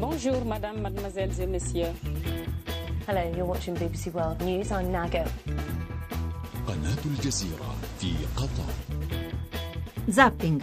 Bonjour, madame, mademoiselles et messieurs. Hello, you're watching BBC World News. I'm Nago. قناة الجزيرة في قطر Zapping.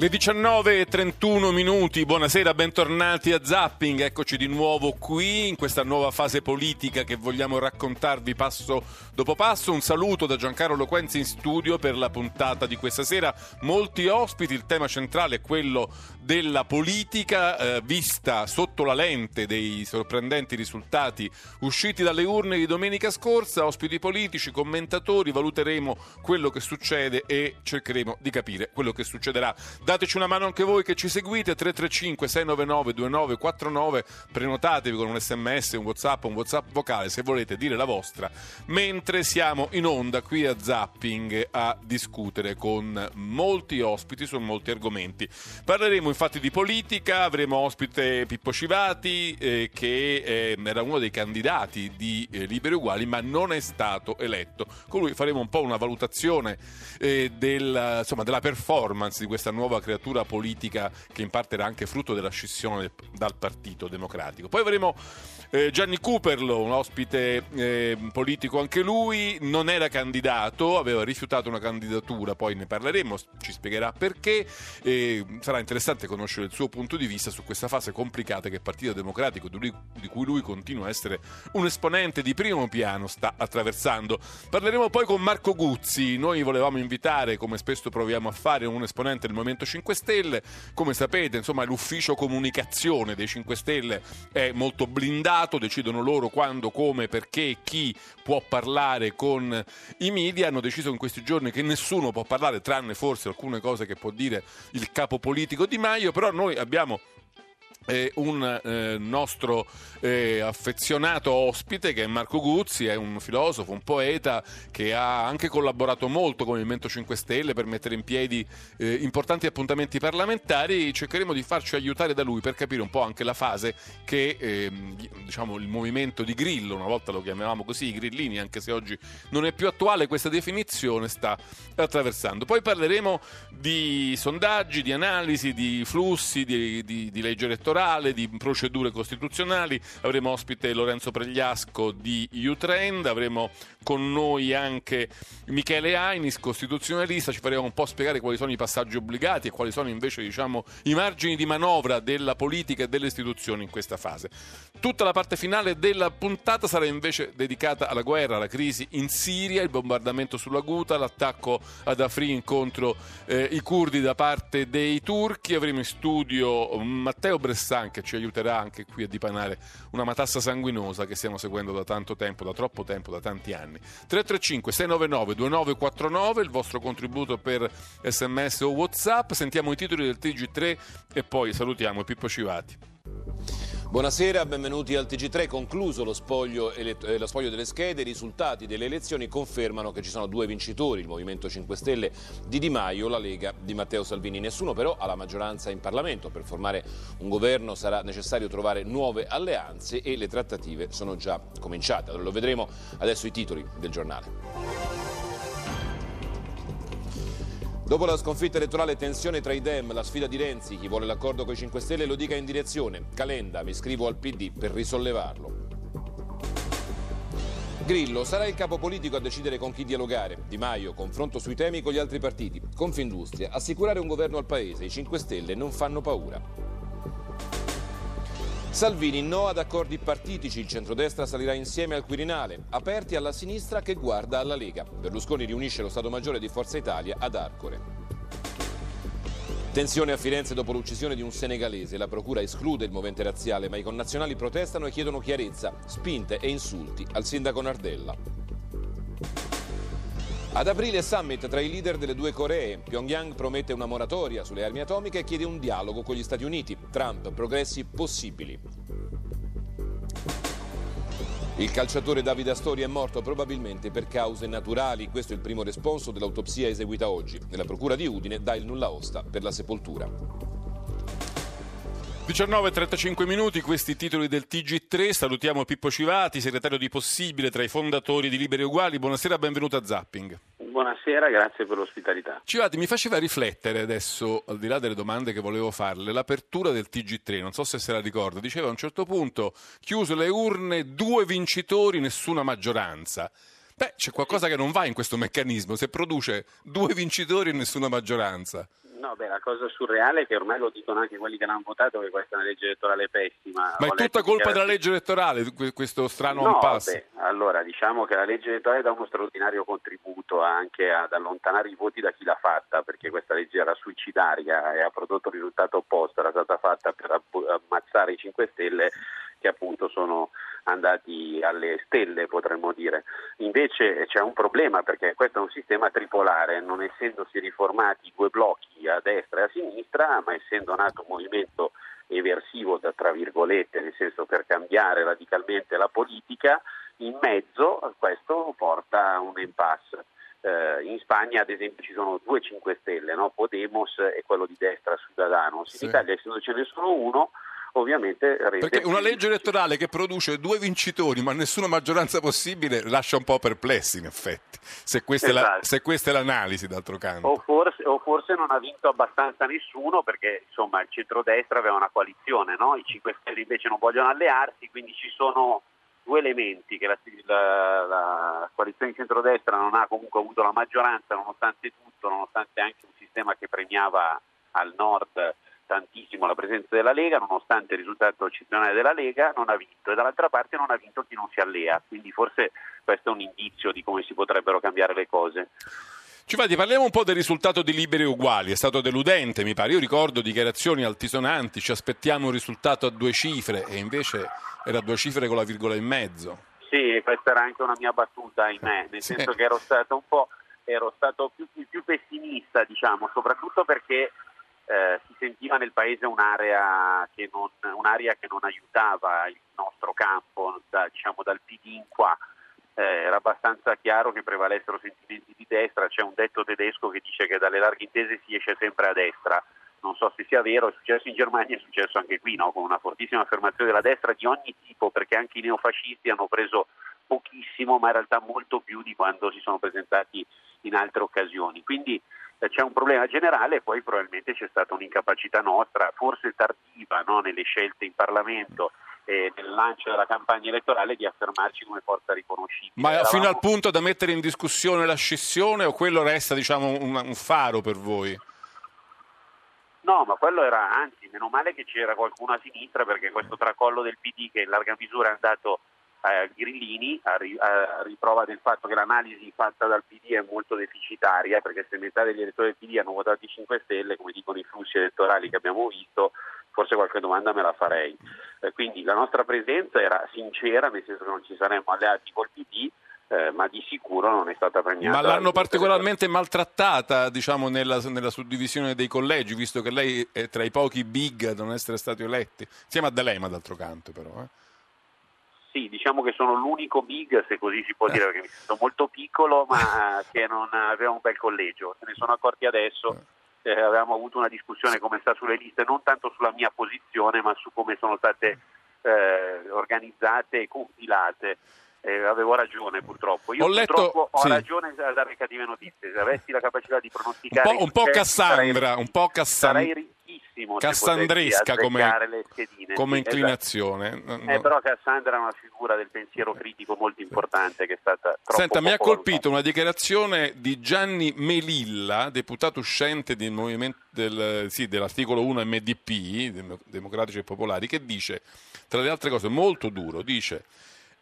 Le 19.31 minuti, buonasera, bentornati a Zapping, eccoci di nuovo qui in questa nuova fase politica che vogliamo raccontarvi passo dopo passo. Un saluto da Giancarlo Loquenzi in studio per la puntata di questa sera. Molti ospiti, il tema centrale è quello della politica eh, vista sotto la lente dei sorprendenti risultati usciti dalle urne di domenica scorsa. Ospiti politici, commentatori, valuteremo quello che succede e cercheremo di capire quello che succederà. Dateci una mano anche voi che ci seguite 335 699 2949, prenotatevi con un sms, un whatsapp, un whatsapp vocale se volete dire la vostra, mentre siamo in onda qui a Zapping a discutere con molti ospiti su molti argomenti. Parleremo infatti di politica, avremo ospite Pippo Civati eh, che eh, era uno dei candidati di eh, Liberi Uguali ma non è stato eletto. Con lui faremo un po' una valutazione eh, del, insomma, della performance di questa nuova creatura politica che in parte era anche frutto della scissione dal Partito Democratico. Poi avremo eh, Gianni Cooperlo, un ospite eh, politico anche lui, non era candidato, aveva rifiutato una candidatura, poi ne parleremo, ci spiegherà perché. Eh, sarà interessante conoscere il suo punto di vista su questa fase complicata che il Partito Democratico, di, lui, di cui lui continua a essere un esponente di primo piano, sta attraversando. Parleremo poi con Marco Guzzi, noi volevamo invitare, come spesso proviamo a fare, un esponente del Movimento 5 Stelle, come sapete insomma l'ufficio comunicazione dei 5 Stelle è molto blindato, decidono loro quando, come, perché, chi può parlare con i media, hanno deciso in questi giorni che nessuno può parlare tranne forse alcune cose che può dire il capo politico Di Maio, però noi abbiamo eh, un eh, nostro eh, affezionato ospite che è Marco Guzzi, è un filosofo, un poeta che ha anche collaborato molto con il Movimento 5 Stelle per mettere in piedi eh, importanti appuntamenti parlamentari. Cercheremo di farci aiutare da lui per capire un po' anche la fase che ehm, diciamo, il movimento di Grillo, una volta lo chiamavamo così, i grillini, anche se oggi non è più attuale questa definizione, sta attraversando. Poi parleremo di sondaggi, di analisi, di flussi, di, di, di legge elettorale di procedure costituzionali. Avremo ospite Lorenzo Pregliasco di U-Trend, avremo con noi anche Michele Ainis, costituzionalista, ci faremo un po' spiegare quali sono i passaggi obbligati e quali sono invece diciamo, i margini di manovra della politica e delle istituzioni in questa fase. Tutta la parte finale della puntata sarà invece dedicata alla guerra, alla crisi in Siria, il bombardamento sulla Guta, l'attacco ad Afrin contro eh, i curdi da parte dei turchi. Avremo in studio Matteo Bressan che ci aiuterà anche qui a dipanare una matassa sanguinosa che stiamo seguendo da tanto tempo, da troppo tempo, da tanti anni. 335 699 2949 il vostro contributo per sms o whatsapp. Sentiamo i titoli del TG3 e poi salutiamo Pippo Civati. Buonasera, benvenuti al TG3. Concluso lo spoglio, eh, lo spoglio, delle schede, i risultati delle elezioni confermano che ci sono due vincitori, il Movimento 5 Stelle di Di Maio, la Lega di Matteo Salvini. Nessuno però ha la maggioranza in Parlamento. Per formare un governo sarà necessario trovare nuove alleanze e le trattative sono già cominciate. Allora lo vedremo adesso i titoli del giornale. Dopo la sconfitta elettorale tensione tra i Dem, la sfida di Renzi, chi vuole l'accordo con i 5 Stelle lo dica in direzione. Calenda, mi iscrivo al PD per risollevarlo. Grillo sarà il capo politico a decidere con chi dialogare. Di Maio, confronto sui temi con gli altri partiti. Confindustria, assicurare un governo al Paese. I 5 Stelle non fanno paura. Salvini no ad accordi partitici, il centrodestra salirà insieme al Quirinale, aperti alla sinistra che guarda alla Lega. Berlusconi riunisce lo Stato Maggiore di Forza Italia ad Arcore. Tensione a Firenze dopo l'uccisione di un senegalese. La procura esclude il movente razziale, ma i connazionali protestano e chiedono chiarezza, spinte e insulti al sindaco Nardella. Ad aprile summit tra i leader delle due Coree. Pyongyang promette una moratoria sulle armi atomiche e chiede un dialogo con gli Stati Uniti. Trump, progressi possibili. Il calciatore Davide Astori è morto probabilmente per cause naturali. Questo è il primo responso dell'autopsia eseguita oggi. Nella procura di Udine dà il nulla osta per la sepoltura. 19.35 minuti, questi titoli del TG3. Salutiamo Pippo Civati, segretario di Possibile tra i fondatori di Liberi Uguali. Buonasera, benvenuto a Zapping. Buonasera, grazie per l'ospitalità. Civati, mi faceva riflettere adesso, al di là delle domande che volevo farle, l'apertura del TG3, non so se se la ricorda, diceva a un certo punto, chiuse le urne, due vincitori, nessuna maggioranza. Beh, c'è qualcosa che non va in questo meccanismo, se produce due vincitori e nessuna maggioranza. No, beh, la cosa surreale è che ormai lo dicono anche quelli che l'hanno votato che questa è una legge elettorale pessima. Ma è tutta colpa della legge elettorale, que- questo strano No, impasse? beh, allora diciamo che la legge elettorale dà uno straordinario contributo anche ad allontanare i voti da chi l'ha fatta, perché questa legge era suicidaria e ha prodotto il risultato opposto, era stata fatta per ammazzare i 5 Stelle che appunto sono andati alle stelle, potremmo dire. Invece c'è un problema perché questo è un sistema tripolare, non essendosi riformati due blocchi a destra e a sinistra, ma essendo nato un movimento eversivo, da, tra virgolette, nel senso per cambiare radicalmente la politica, in mezzo questo porta a un impasse. Eh, in Spagna, ad esempio, ci sono due 5 Stelle, no? Podemos e quello di destra, Ciudadanos. Sì. In Italia, essendo ce ne sono uno, ovviamente rende Perché una legge elettorale che produce due vincitori ma nessuna maggioranza possibile lascia un po' perplessi in effetti, se questa, è, la- Esatto. se questa è l'analisi d'altro canto. O forse, o forse non ha vinto abbastanza nessuno perché insomma il centrodestra aveva una coalizione, no? i 5 Stelle invece non vogliono allearsi, quindi ci sono due elementi che la, la- la coalizione di centrodestra non ha comunque avuto la maggioranza nonostante tutto, nonostante anche un sistema che premiava al nord tantissimo la presenza della Lega, nonostante il risultato eccezionale della Lega, non ha vinto e dall'altra parte non ha vinto chi non si allea, quindi forse questo è un indizio di come si potrebbero cambiare le cose. Civati, parliamo un po' del risultato di Liberi e Uguali, è stato deludente mi pare, io ricordo dichiarazioni altisonanti, ci aspettiamo un risultato a due cifre e invece era a due cifre con la virgola in mezzo. Sì, questa era anche una mia battuta, ahimè, nel Sì. senso che ero stato un po' ero stato più, più pessimista, diciamo, soprattutto perché eh, si sentiva nel paese un'area che non, un'area che non aiutava il nostro campo, da- diciamo dal PD in qua. Eh, era abbastanza chiaro che prevalessero sentimenti di destra, c'è un detto tedesco che dice che dalle larghe intese si esce sempre a destra. Non so se sia vero, è successo in Germania, è successo anche qui, no? con una fortissima affermazione della destra di ogni tipo, perché anche i neofascisti hanno preso pochissimo, ma in realtà molto più di quando si sono presentati in altre occasioni. Quindi c'è un problema generale e poi probabilmente c'è stata un'incapacità nostra, forse tardiva no? nelle scelte in Parlamento e nel lancio della campagna elettorale di affermarci come forza riconoscibile. Ma Eravamo- fino al punto da mettere in discussione la scissione o quello resta diciamo, un, un faro per voi? No, ma quello era, anzi, meno male che c'era qualcuno a sinistra perché questo tracollo del PD che in larga misura è andato a Grillini, a, ri- a riprova del fatto che l'analisi fatta dal PD è molto deficitaria, perché se metà degli elettori del PD hanno votato i 5 Stelle, come dicono i flussi elettorali che abbiamo visto, forse qualche domanda me la farei. Eh, quindi la nostra presenza era sincera, nel senso che non ci saremmo alleati col PD, eh, ma di sicuro non è stata premiata. Ma l'hanno particolarmente maltrattata diciamo, nella, nella suddivisione dei collegi, visto che lei è tra i pochi big a non essere stati eletti, insieme a D'Alema d'altro canto però. eh. Sì, diciamo che sono l'unico big, se così si può dire, perché mi sento molto piccolo, ma che non aveva un bel collegio. Se ne sono accorti adesso. Eh, avevamo avuto una discussione come sta sulle liste, non tanto sulla mia posizione, ma su come sono state eh, organizzate e compilate. Eh, avevo ragione purtroppo. Io Ho letto- purtroppo ho sì. ragione a dare cattive notizie. Se avessi la capacità di Un pronosticare po', un po' successi, sarei- Cassandra, un po' Cassan- sarei ricchissimo se cassandresca come, come esatto. inclinazione. No, Eh, però Cassandra è una figura del pensiero critico molto importante che è stata Senta, mi ha colpito una dichiarazione di Gianni Melilla, deputato uscente del movimento del- sì, dell'articolo 1 MDP, Dem- Democratici e Popolari, che dice, tra le altre cose, molto duro, dice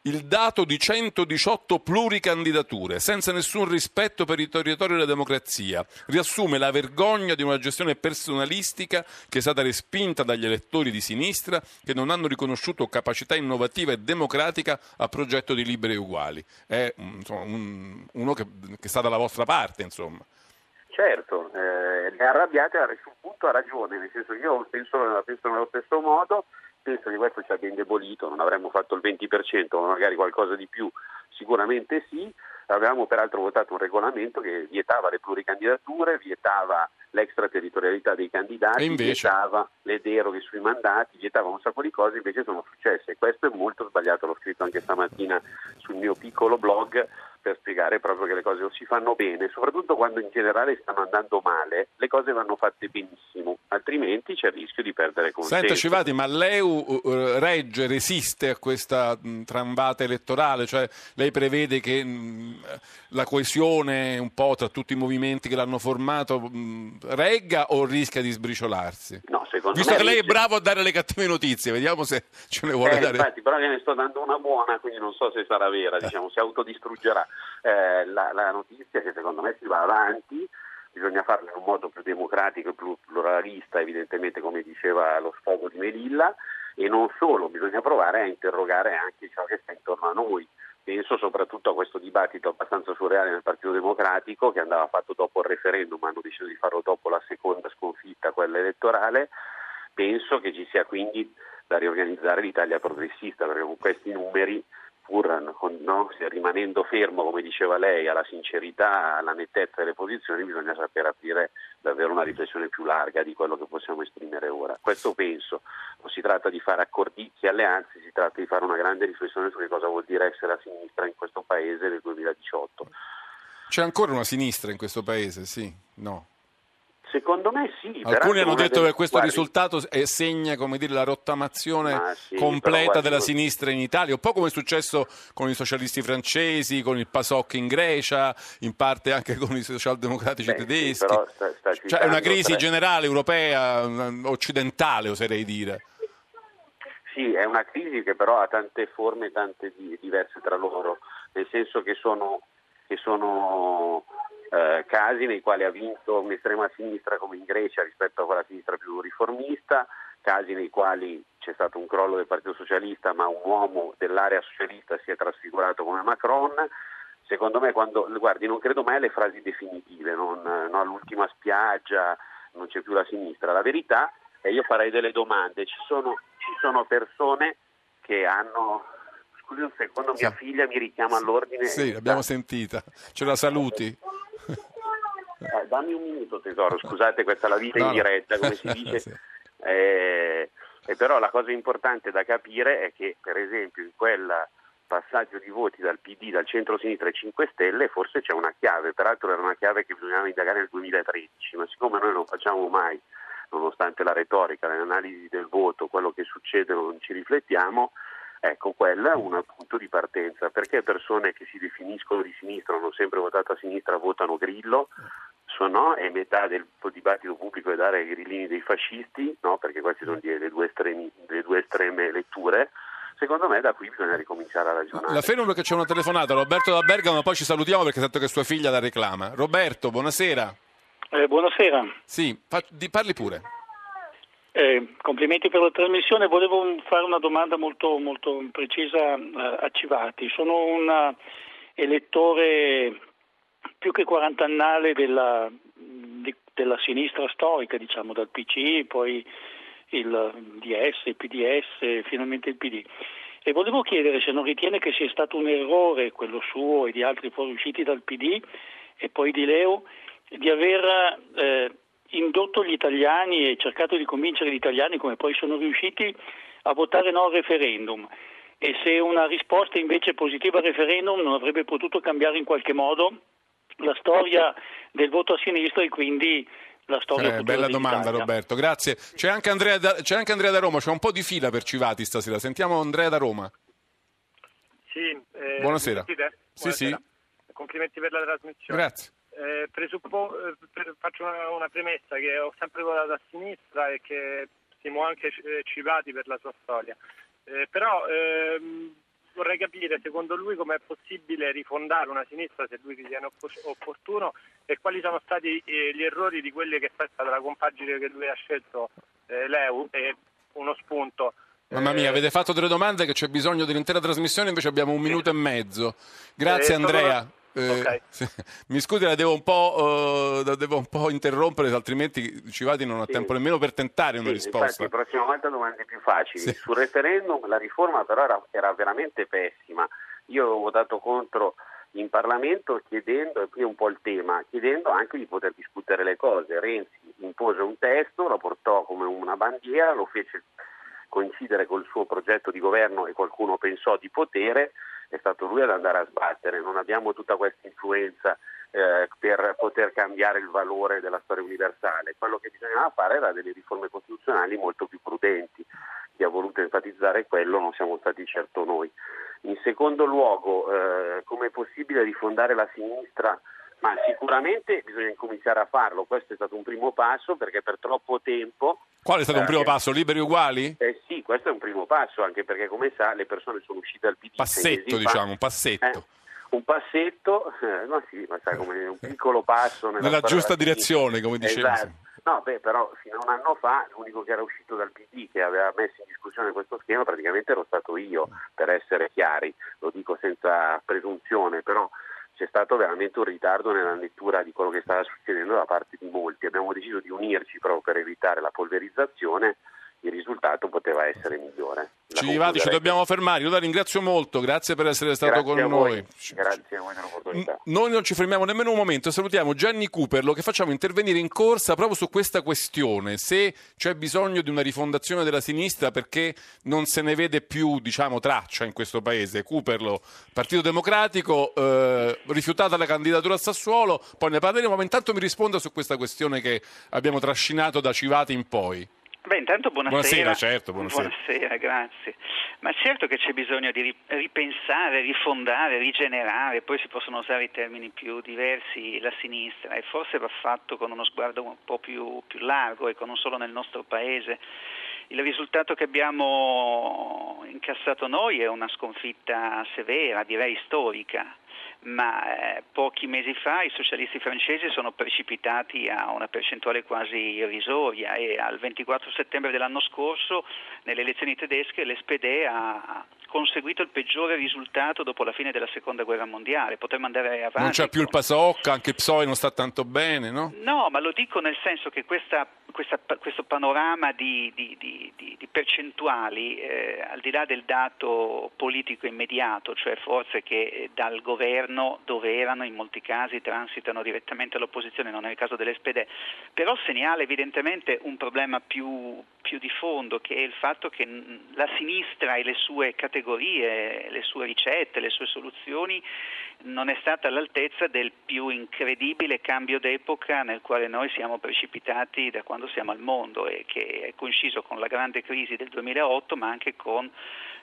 il dato di 118 pluricandidature, senza nessun rispetto per i territori della democrazia, riassume la vergogna di una gestione personalistica che è stata respinta dagli elettori di sinistra che non hanno riconosciuto capacità innovativa e democratica a progetto di liberi e uguali. È mm, insomma, un- uno che, che sta dalla vostra parte, insomma. Certo, eh, è arrabbiata e sul punto ha ragione, nel senso che io penso, penso nello stesso modo, penso che questo ci abbia indebolito, non avremmo fatto il 20%, ma magari qualcosa di più, sicuramente sì. Avevamo peraltro votato un regolamento che vietava le pluricandidature, vietava l'extraterritorialità dei candidati, invece? vietava le deroghe sui mandati, vietava un sacco di cose, invece sono successe. E questo è molto sbagliato, l'ho scritto anche stamattina sul mio piccolo blog, per spiegare proprio che le cose non si fanno bene, soprattutto quando in generale stanno andando male, le cose vanno fatte benissimo, altrimenti c'è il rischio di perdere consenso. Senta Civati, ma l'EU uh, regge, resiste a questa mh, trambata elettorale? Cioè lei prevede che la coesione un po' tra tutti i movimenti che l'hanno formato regga o rischia di sbriciolarsi? No, secondo Visto me che lei è bravo a dare le cattive notizie, vediamo se ce ne vuole Eh, dare. infatti, però gliene sto dando una buona, quindi non so se sarà vera, diciamo, si autodistruggerà. Eh, la, la notizia che secondo me si va avanti, bisogna farlo in un modo più democratico e più pluralista, evidentemente come diceva lo sfogo di Melilla, e non solo, bisogna provare a interrogare anche ciò che sta intorno a noi. Penso soprattutto a questo dibattito abbastanza surreale nel Partito Democratico che andava fatto dopo il referendum, hanno deciso di farlo dopo la seconda sconfitta, quella elettorale. Penso che ci sia quindi da riorganizzare l'Italia progressista, perché con questi numeri, pur no, rimanendo fermo, come diceva lei, alla sincerità, alla nettezza delle posizioni, bisogna saper aprire davvero una riflessione più larga di quello che possiamo esprimere ora. Questo penso. Non si tratta di fare accordizi e alleanze, si tratta di fare una grande riflessione su che cosa vuol dire essere a sinistra in questo paese nel 2018. C'è ancora una sinistra in questo paese? Sì? No? Secondo me sì. Alcuni hanno detto delle- che questo guardi, risultato eh, segna come dire, la rottamazione Ma sì, completa della sinistra in Italia, un po' come è successo con i socialisti francesi, con il PASOK in Grecia, in parte anche con i socialdemocratici Beh, sì, tedeschi. però sta- sta cioè è una crisi tre- generale europea, mm, occidentale oserei dire. Sì, è una crisi che però ha tante forme, tante di- diverse tra loro, nel senso che sono, che sono eh, casi nei quali ha vinto un'estrema sinistra come in Grecia rispetto a quella sinistra più riformista, casi nei quali c'è stato un crollo del Partito Socialista ma un uomo dell'area socialista si è trasfigurato come Macron. Secondo me, quando, guardi, non credo mai alle frasi definitive, non, no, all'ultima spiaggia, non c'è più la sinistra. La verità è io farei delle domande. Ci sono, ci sono persone che hanno. Scusi un secondo, mia figlia mi richiama all'ordine. Sì, l'abbiamo sentita. Ce la saluti. Eh, dammi un minuto tesoro, scusate questa è la vita in diretta come si dice. Sì. Eh, e però la cosa importante da capire è che per esempio in quel passaggio di voti dal PD, dal centro-sinistra ai 5 Stelle forse c'è una chiave, peraltro era una chiave che bisognava indagare nel 2013, ma siccome noi non facciamo mai, nonostante la retorica, le analisi del voto, quello che succede non ci riflettiamo, Ecco, quello è un punto di partenza, perché persone che si definiscono di sinistra, hanno sempre votato a sinistra, votano Grillo, sono, e metà del dibattito pubblico è dare ai grillini dei fascisti, no? perché queste sono le due, estremi- le due estreme letture, secondo me da qui bisogna ricominciare a ragionare. La fermo perché c'è una telefonata, Roberto da Bergamo, poi ci salutiamo perché sento che sua figlia la reclama. Roberto, buonasera. Eh, buonasera, Sì, parli pure. Eh, complimenti per la trasmissione. Volevo fare una domanda molto, molto precisa eh, a Civati. Sono un elettore più che quarantannale della, di- della sinistra storica, diciamo, dal PC, poi il DS, il PDS, finalmente il PD. E volevo chiedere se non ritiene che sia stato un errore quello suo e di altri fuoriusciti dal PD e poi di Leo di aver eh, indotto gli italiani e cercato di convincere gli italiani, come poi sono riusciti, a votare no al referendum. E se una risposta invece positiva al referendum non avrebbe potuto cambiare in qualche modo la storia del voto a sinistra e quindi la storia Eh, bella domanda. Roberto, grazie. C'è anche, Andrea da, c'è anche Andrea da Roma, c'è un po' di fila per Civati stasera. Sentiamo Andrea da Roma. Sì, eh, Buonasera. mi sentite? Sì, sì. Buonasera. Complimenti per la trasmissione. Grazie. Eh, presuppo- eh, per- faccio una, una premessa che ho sempre votato a sinistra e che stimo anche eh, Civati per la sua storia. Eh, però ehm, vorrei capire secondo lui come è possibile rifondare una sinistra se lui ritiene oppo- opportuno e quali sono stati eh, gli errori di quelle che è stata la compagine che lui ha scelto l'EU e uno spunto. Mamma mia, avete fatto delle domande che c'è bisogno dell'intera trasmissione, invece abbiamo un minuto e mezzo. Grazie Eh, sono- Andrea. Eh, Ok. sì. Mi scusi, la devo un po', eh, la devo un po' interrompere, altrimenti Civati non ha Sì. tempo nemmeno per tentare una Sì, risposta. Infatti, la prossima volta domande più facili. Sì. Sul referendum la riforma però era, era veramente pessima. Io avevo votato contro in Parlamento chiedendo, e qui è un po' il tema, chiedendo anche di poter discutere le cose. Renzi impose un testo, lo portò come una bandiera, lo fece coincidere col suo progetto di governo e qualcuno pensò di potere, è stato lui ad andare a sbattere, non abbiamo tutta questa influenza eh, per poter cambiare il valore della storia universale. Quello che bisognava fare era delle riforme costituzionali molto più prudenti. Chi ha voluto enfatizzare quello non siamo stati certo noi. In secondo luogo, eh, come è possibile rifondare la sinistra? Ma sicuramente bisogna incominciare a farlo, questo è stato un primo passo perché per troppo tempo... Qual è stato un primo passo? Liberi uguali? Eh sì, questo è un primo passo, anche perché come sa le persone sono uscite dal PD. Passetto, diciamo, un passetto. Eh, un passetto, eh, ma sì, ma sai come un piccolo passo nella, nella giusta direzione, come dicevi. Esatto. No, beh, però fino a un anno fa l'unico che era uscito dal PD che aveva messo in discussione questo schema praticamente ero stato io, per essere chiari, lo dico senza presunzione, però c'è stato veramente un ritardo nella lettura di quello che stava succedendo da parte di molti. Abbiamo deciso di unirci proprio per evitare la polverizzazione il risultato poteva essere migliore. La ci dobbiamo fermare. Io la ringrazio molto, grazie per essere stato grazie con noi. noi. Grazie a voi dell'opportunità. Noi non ci fermiamo nemmeno un momento, salutiamo Gianni Cooperlo che facciamo intervenire in corsa proprio su questa questione, se c'è bisogno di una rifondazione della sinistra perché non se ne vede più diciamo, traccia in questo paese. Cooperlo, Partito Democratico, eh, rifiutata la candidatura a Sassuolo, poi ne parleremo, ma intanto mi risponda su questa questione che abbiamo trascinato da Civati in poi. Beh, intanto buonasera. Buonasera, certo, buonasera. Buonasera, grazie. Ma certo che c'è bisogno di ripensare, rifondare, rigenerare, poi si possono usare i termini più diversi, la sinistra, e forse va fatto con uno sguardo un po' più, più largo, ecco, non solo nel nostro paese. Il risultato che abbiamo incassato noi è una sconfitta severa, direi storica ma eh, pochi mesi fa i socialisti francesi sono precipitati a una percentuale quasi irrisoria e al 24 settembre dell'anno scorso nelle elezioni tedesche l'SPD ha conseguito il peggiore risultato dopo la fine della seconda guerra mondiale. Potremmo andare avanti. Non c'è più il Pasocca, anche Psoi non sta tanto bene, no? No, ma lo dico nel senso che questa, questa, questo panorama di, di, di, di percentuali, eh, al di là del dato politico immediato, cioè forze che dal governo dove erano in molti casi transitano direttamente all'opposizione, non è il caso dell'SPD, però segnala evidentemente un problema più, più di fondo che è il fatto che la sinistra e le sue categorie, le sue ricette, le sue soluzioni non è stata all'altezza del più incredibile cambio d'epoca nel quale noi siamo precipitati da quando siamo al mondo e che è coinciso con la grande crisi del 2008 ma anche con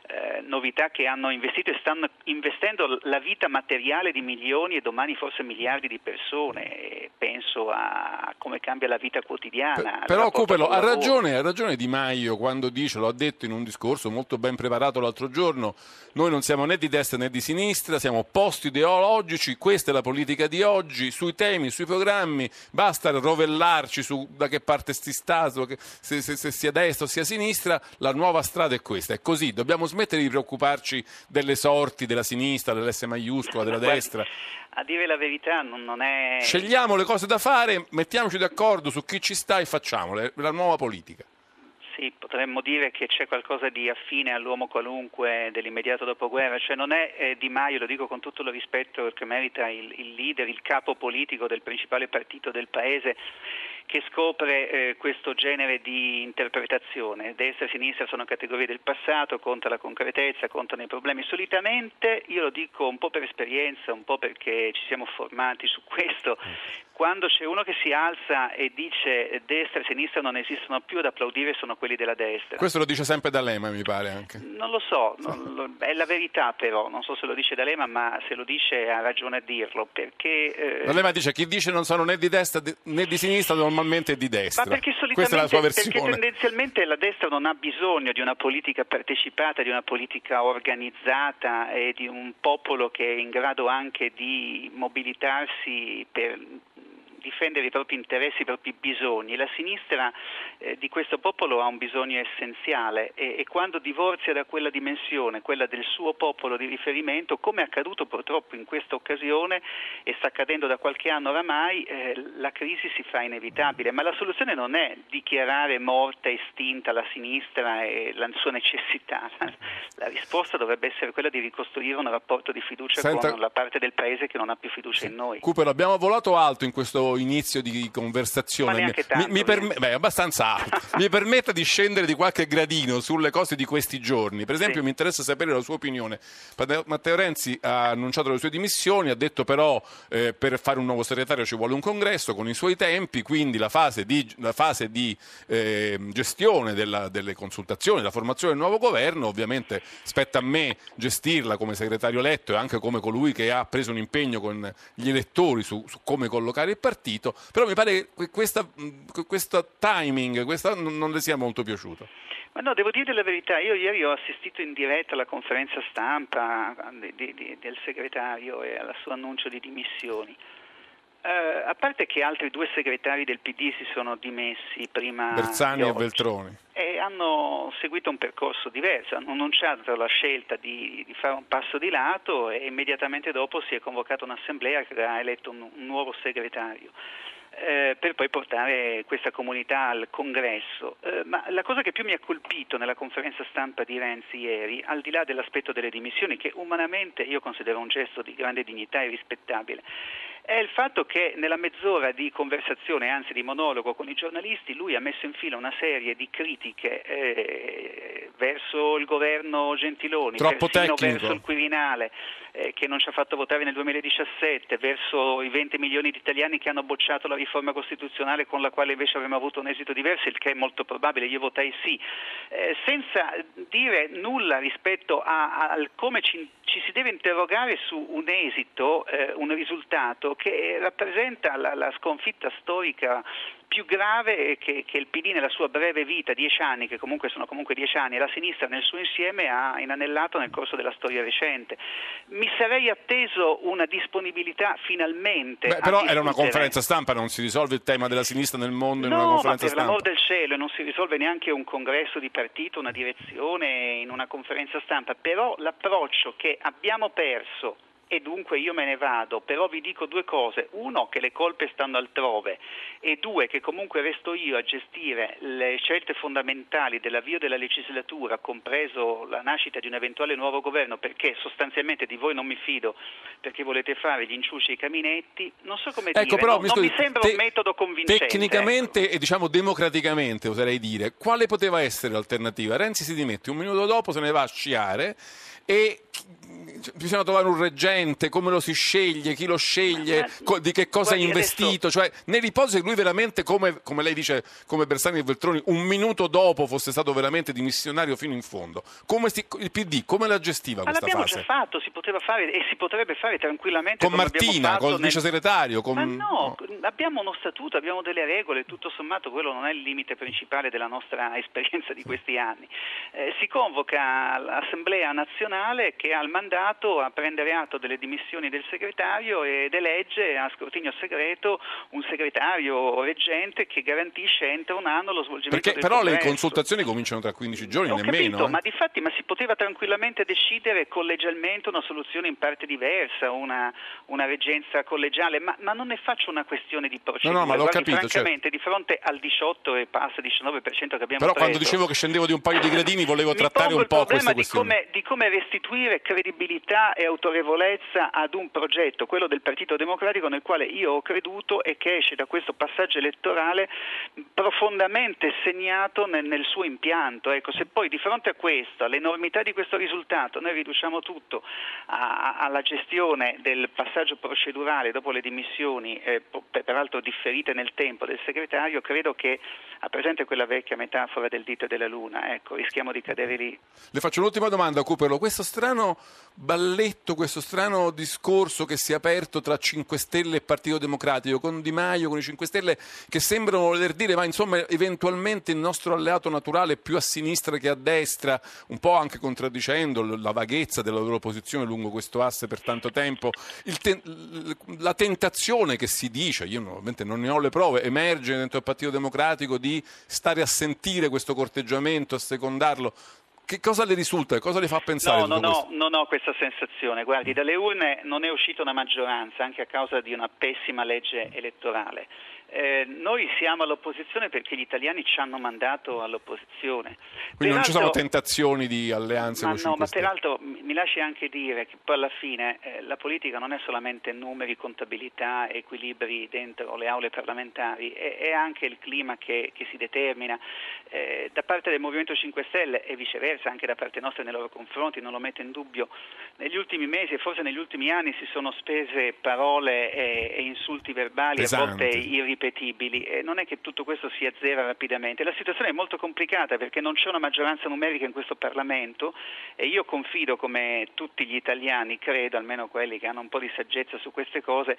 eh, novità che hanno investito e stanno investendo la vita materiale di milioni e domani forse miliardi di persone. penso a come cambia la vita quotidiana. Per, però Cupelo ha ragione, ha ragione Di Maio quando dice, lo ha detto in un discorso molto ben preparato l'altro giorno, noi non siamo né di destra né di sinistra, siamo opposti ideologici, questa è la politica di oggi, sui temi, sui programmi, basta rovellarci su da che parte sti stato, se, se, se sia destra o sia sinistra, la nuova strada è questa, è così, dobbiamo smettere di preoccuparci delle sorti della sinistra, dell'S maiuscola, della destra. A dire la verità non, non è... Scegliamo le cose da fare, mettiamoci d'accordo su chi ci sta e facciamole, la nuova politica. Sì, potremmo dire che c'è qualcosa di affine all'uomo qualunque dell'immediato dopoguerra, cioè non è eh, Di Maio, lo dico con tutto il rispetto che merita il, il leader, il capo politico del principale partito del paese che scopre eh, questo genere di interpretazione. Destra e sinistra sono categorie del passato, conta la concretezza, contano i problemi. Solitamente, io lo dico un po' per esperienza, un po' perché ci siamo formati su questo, quando c'è uno che si alza e dice destra e sinistra non esistono più, ad applaudire sono quelli della destra. Questo lo dice sempre D'Alema, mi pare anche. Non lo so, non lo, è la verità però, non so se lo dice D'Alema, ma se lo dice ha ragione a dirlo, perché... Eh... D'Alema dice chi dice non sono né di destra né di sinistra normalmente è di destra. Ma perché Questa è la sua versione. Perché tendenzialmente la destra non ha bisogno di una politica partecipata, di una politica organizzata e di un popolo che è in grado anche di mobilitarsi per difendere i propri interessi, i propri bisogni. La sinistra eh, di questo popolo ha un bisogno essenziale e, e, quando divorzia da quella dimensione, quella del suo popolo di riferimento, come è accaduto purtroppo in questa occasione e sta accadendo da qualche anno oramai, eh, la crisi si fa inevitabile. Ma la soluzione non è dichiarare morta, estinta la sinistra e la sua necessità. La risposta dovrebbe essere quella di ricostruire un rapporto di fiducia Senta... con la parte del paese che non ha più fiducia sì. in noi. Cooper, abbiamo volato alto in questo inizio di conversazione Ma neanche tanto, mi, mi perm- beh, abbastanza alto, mi permetta di scendere di qualche gradino sulle cose di questi giorni. Per esempio, Sì. mi interessa sapere la sua opinione. Matteo Renzi ha annunciato le sue dimissioni, ha detto però eh, per fare un nuovo segretario ci vuole un congresso con i suoi tempi, quindi la fase di, la fase di eh, gestione della- delle consultazioni, la formazione del nuovo governo, ovviamente spetta a me gestirla come segretario eletto e anche come colui che ha preso un impegno con gli elettori su, su come collocare il partito, però mi pare che que- questa, questo timing questa non le sia molto piaciuto. Ma no, devo dire la verità, io ieri ho assistito in diretta alla conferenza stampa di- di- di- del segretario e al suo annuncio di dimissioni. Eh, a parte che altri due segretari del PD si sono dimessi prima Bersani di e Veltroni. e hanno seguito un percorso diverso, hanno annunciato la scelta di, di fare un passo di lato e immediatamente dopo si è convocata un'assemblea che ha eletto un, un nuovo segretario. eh, per poi portare questa comunità al congresso. Eh, ma la cosa che più mi ha colpito nella conferenza stampa di Renzi ieri, al di là dell'aspetto delle dimissioni, che umanamente io considero un gesto di grande dignità e rispettabile, è il fatto che nella mezz'ora di conversazione, anzi di monologo con i giornalisti, lui ha messo in fila una serie di critiche eh, verso il governo Gentiloni, Troppo verso il Quirinale eh, che non ci ha fatto votare nel 2017, verso i 20 milioni di italiani che hanno bocciato la riforma costituzionale con la quale invece avremmo avuto un esito diverso, il che è molto probabile, io votai sì, eh, senza dire nulla rispetto a, al come ci, ci si deve interrogare su un esito, eh, un risultato che rappresenta la, la sconfitta storica più grave che, che il PD nella sua breve vita, dieci anni, che comunque sono comunque dieci anni, e la sinistra nel suo insieme ha inanellato nel corso della storia recente. Mi sarei atteso una disponibilità finalmente. Beh, però era una conferenza stampa, non si risolve il tema della sinistra nel mondo in una No, ma conferenza per stampa. l'amor del cielo non si risolve neanche un congresso di partito, una direzione in una conferenza stampa, però l'approccio che abbiamo perso e dunque io me ne vado, però vi dico due cose, uno che le colpe stanno altrove e due che comunque resto io a gestire le scelte fondamentali dell'avvio della legislatura, compreso la nascita di un eventuale nuovo governo, perché sostanzialmente di voi non mi fido, perché volete fare gli inciuci e i caminetti, non so come Ecco, dire, però no- mi non scusi, mi sembra te- un metodo convincente. ecco. Tecnicamente e diciamo democraticamente, oserei dire, quale poteva essere l'alternativa? Renzi si dimette, un minuto dopo se ne va a sciare e bisogna trovare un reggente, come lo si sceglie, chi lo sceglie, Ma- co- di che cosa è investito, cioè nell'ipotesi che lui veramente, come, come lei dice, come Bersani e Veltroni, un minuto dopo fosse stato veramente dimissionario fino in fondo, come si- il PD, come la gestiva Ma questa l'abbiamo fase? già fatto, si poteva fare e si potrebbe fare tranquillamente Con Martina, col nel- vice segretario, con... Ma no, abbiamo uno statuto, abbiamo delle regole, tutto sommato quello non è il limite principale della nostra esperienza di questi anni. Eh, si convoca l'Assemblea nazionale che ha il mandato a prendere atto delle dimissioni del segretario ed elegge a scrutinio segreto un segretario reggente che garantisce entro un anno lo svolgimento Perché del però le congresso. consultazioni cominciano tra 15 giorni, Ho nemmeno. capito, eh. ma di fatti ma si poteva tranquillamente decidere collegialmente una soluzione in parte diversa, una, una reggenza collegiale, ma, ma non ne faccio una questione di procedura. No, no, ma l'ho Guardi, capito, francamente, di fronte al 18 e passa 19% che abbiamo Però quando preso, dicevo che scendevo di un paio di gradini volevo trattare un po' problema queste di come, di come restituire credibilità e autorevolezza ad un progetto, quello del Partito Democratico, nel quale io ho creduto e che esce da questo passaggio elettorale profondamente segnato nel, nel suo impianto. Ecco, se poi di fronte a questo, all'enormità di questo risultato, noi riduciamo tutto a- a- alla gestione del passaggio procedurale dopo le dimissioni, eh, peraltro differite nel tempo del segretario, credo che ha presente quella vecchia metafora del dito e della luna, ecco, rischiamo di cadere lì. Le faccio un'ultima domanda, Cuperlo. Questo strano balletto, questo strano discorso che si è aperto tra 5 Stelle e Partito Democratico, con Di Maio, con i 5 Stelle, che sembrano voler dire, ma insomma, eventualmente il nostro alleato naturale più a sinistra che a destra, un po' anche contraddicendo la vaghezza della loro posizione lungo questo asse per tanto tempo. Te- la tentazione che si dice, io ovviamente non ne ho le prove, emerge dentro il Partito Democratico di stare a sentire questo corteggiamento, a secondarlo. Che cosa le risulta? Cosa le fa pensare No, questo? ho, non ho questa sensazione. Guardi, dalle urne non è uscita una maggioranza, anche a causa di una pessima legge elettorale. Eh, noi siamo all'opposizione perché gli italiani ci hanno mandato all'opposizione. Quindi non ci sono tentazioni di alleanze ma con no, 5 ma peraltro mi lasci anche dire che poi alla fine eh, la politica non è solamente numeri, contabilità, equilibri dentro le aule parlamentari, è, è anche il clima che, che si determina eh, da parte del Movimento 5 Stelle e viceversa anche da parte nostra nei loro confronti, non lo metto in dubbio. Negli ultimi mesi e forse negli ultimi anni si sono spese parole e, e insulti verbali a volte Pesanti. Irripetibili e non è che tutto questo si azzera rapidamente. La situazione è molto complicata perché non c'è una maggioranza numerica in questo Parlamento e io confido come tutti gli italiani, credo, almeno quelli che hanno un po' di saggezza su queste cose,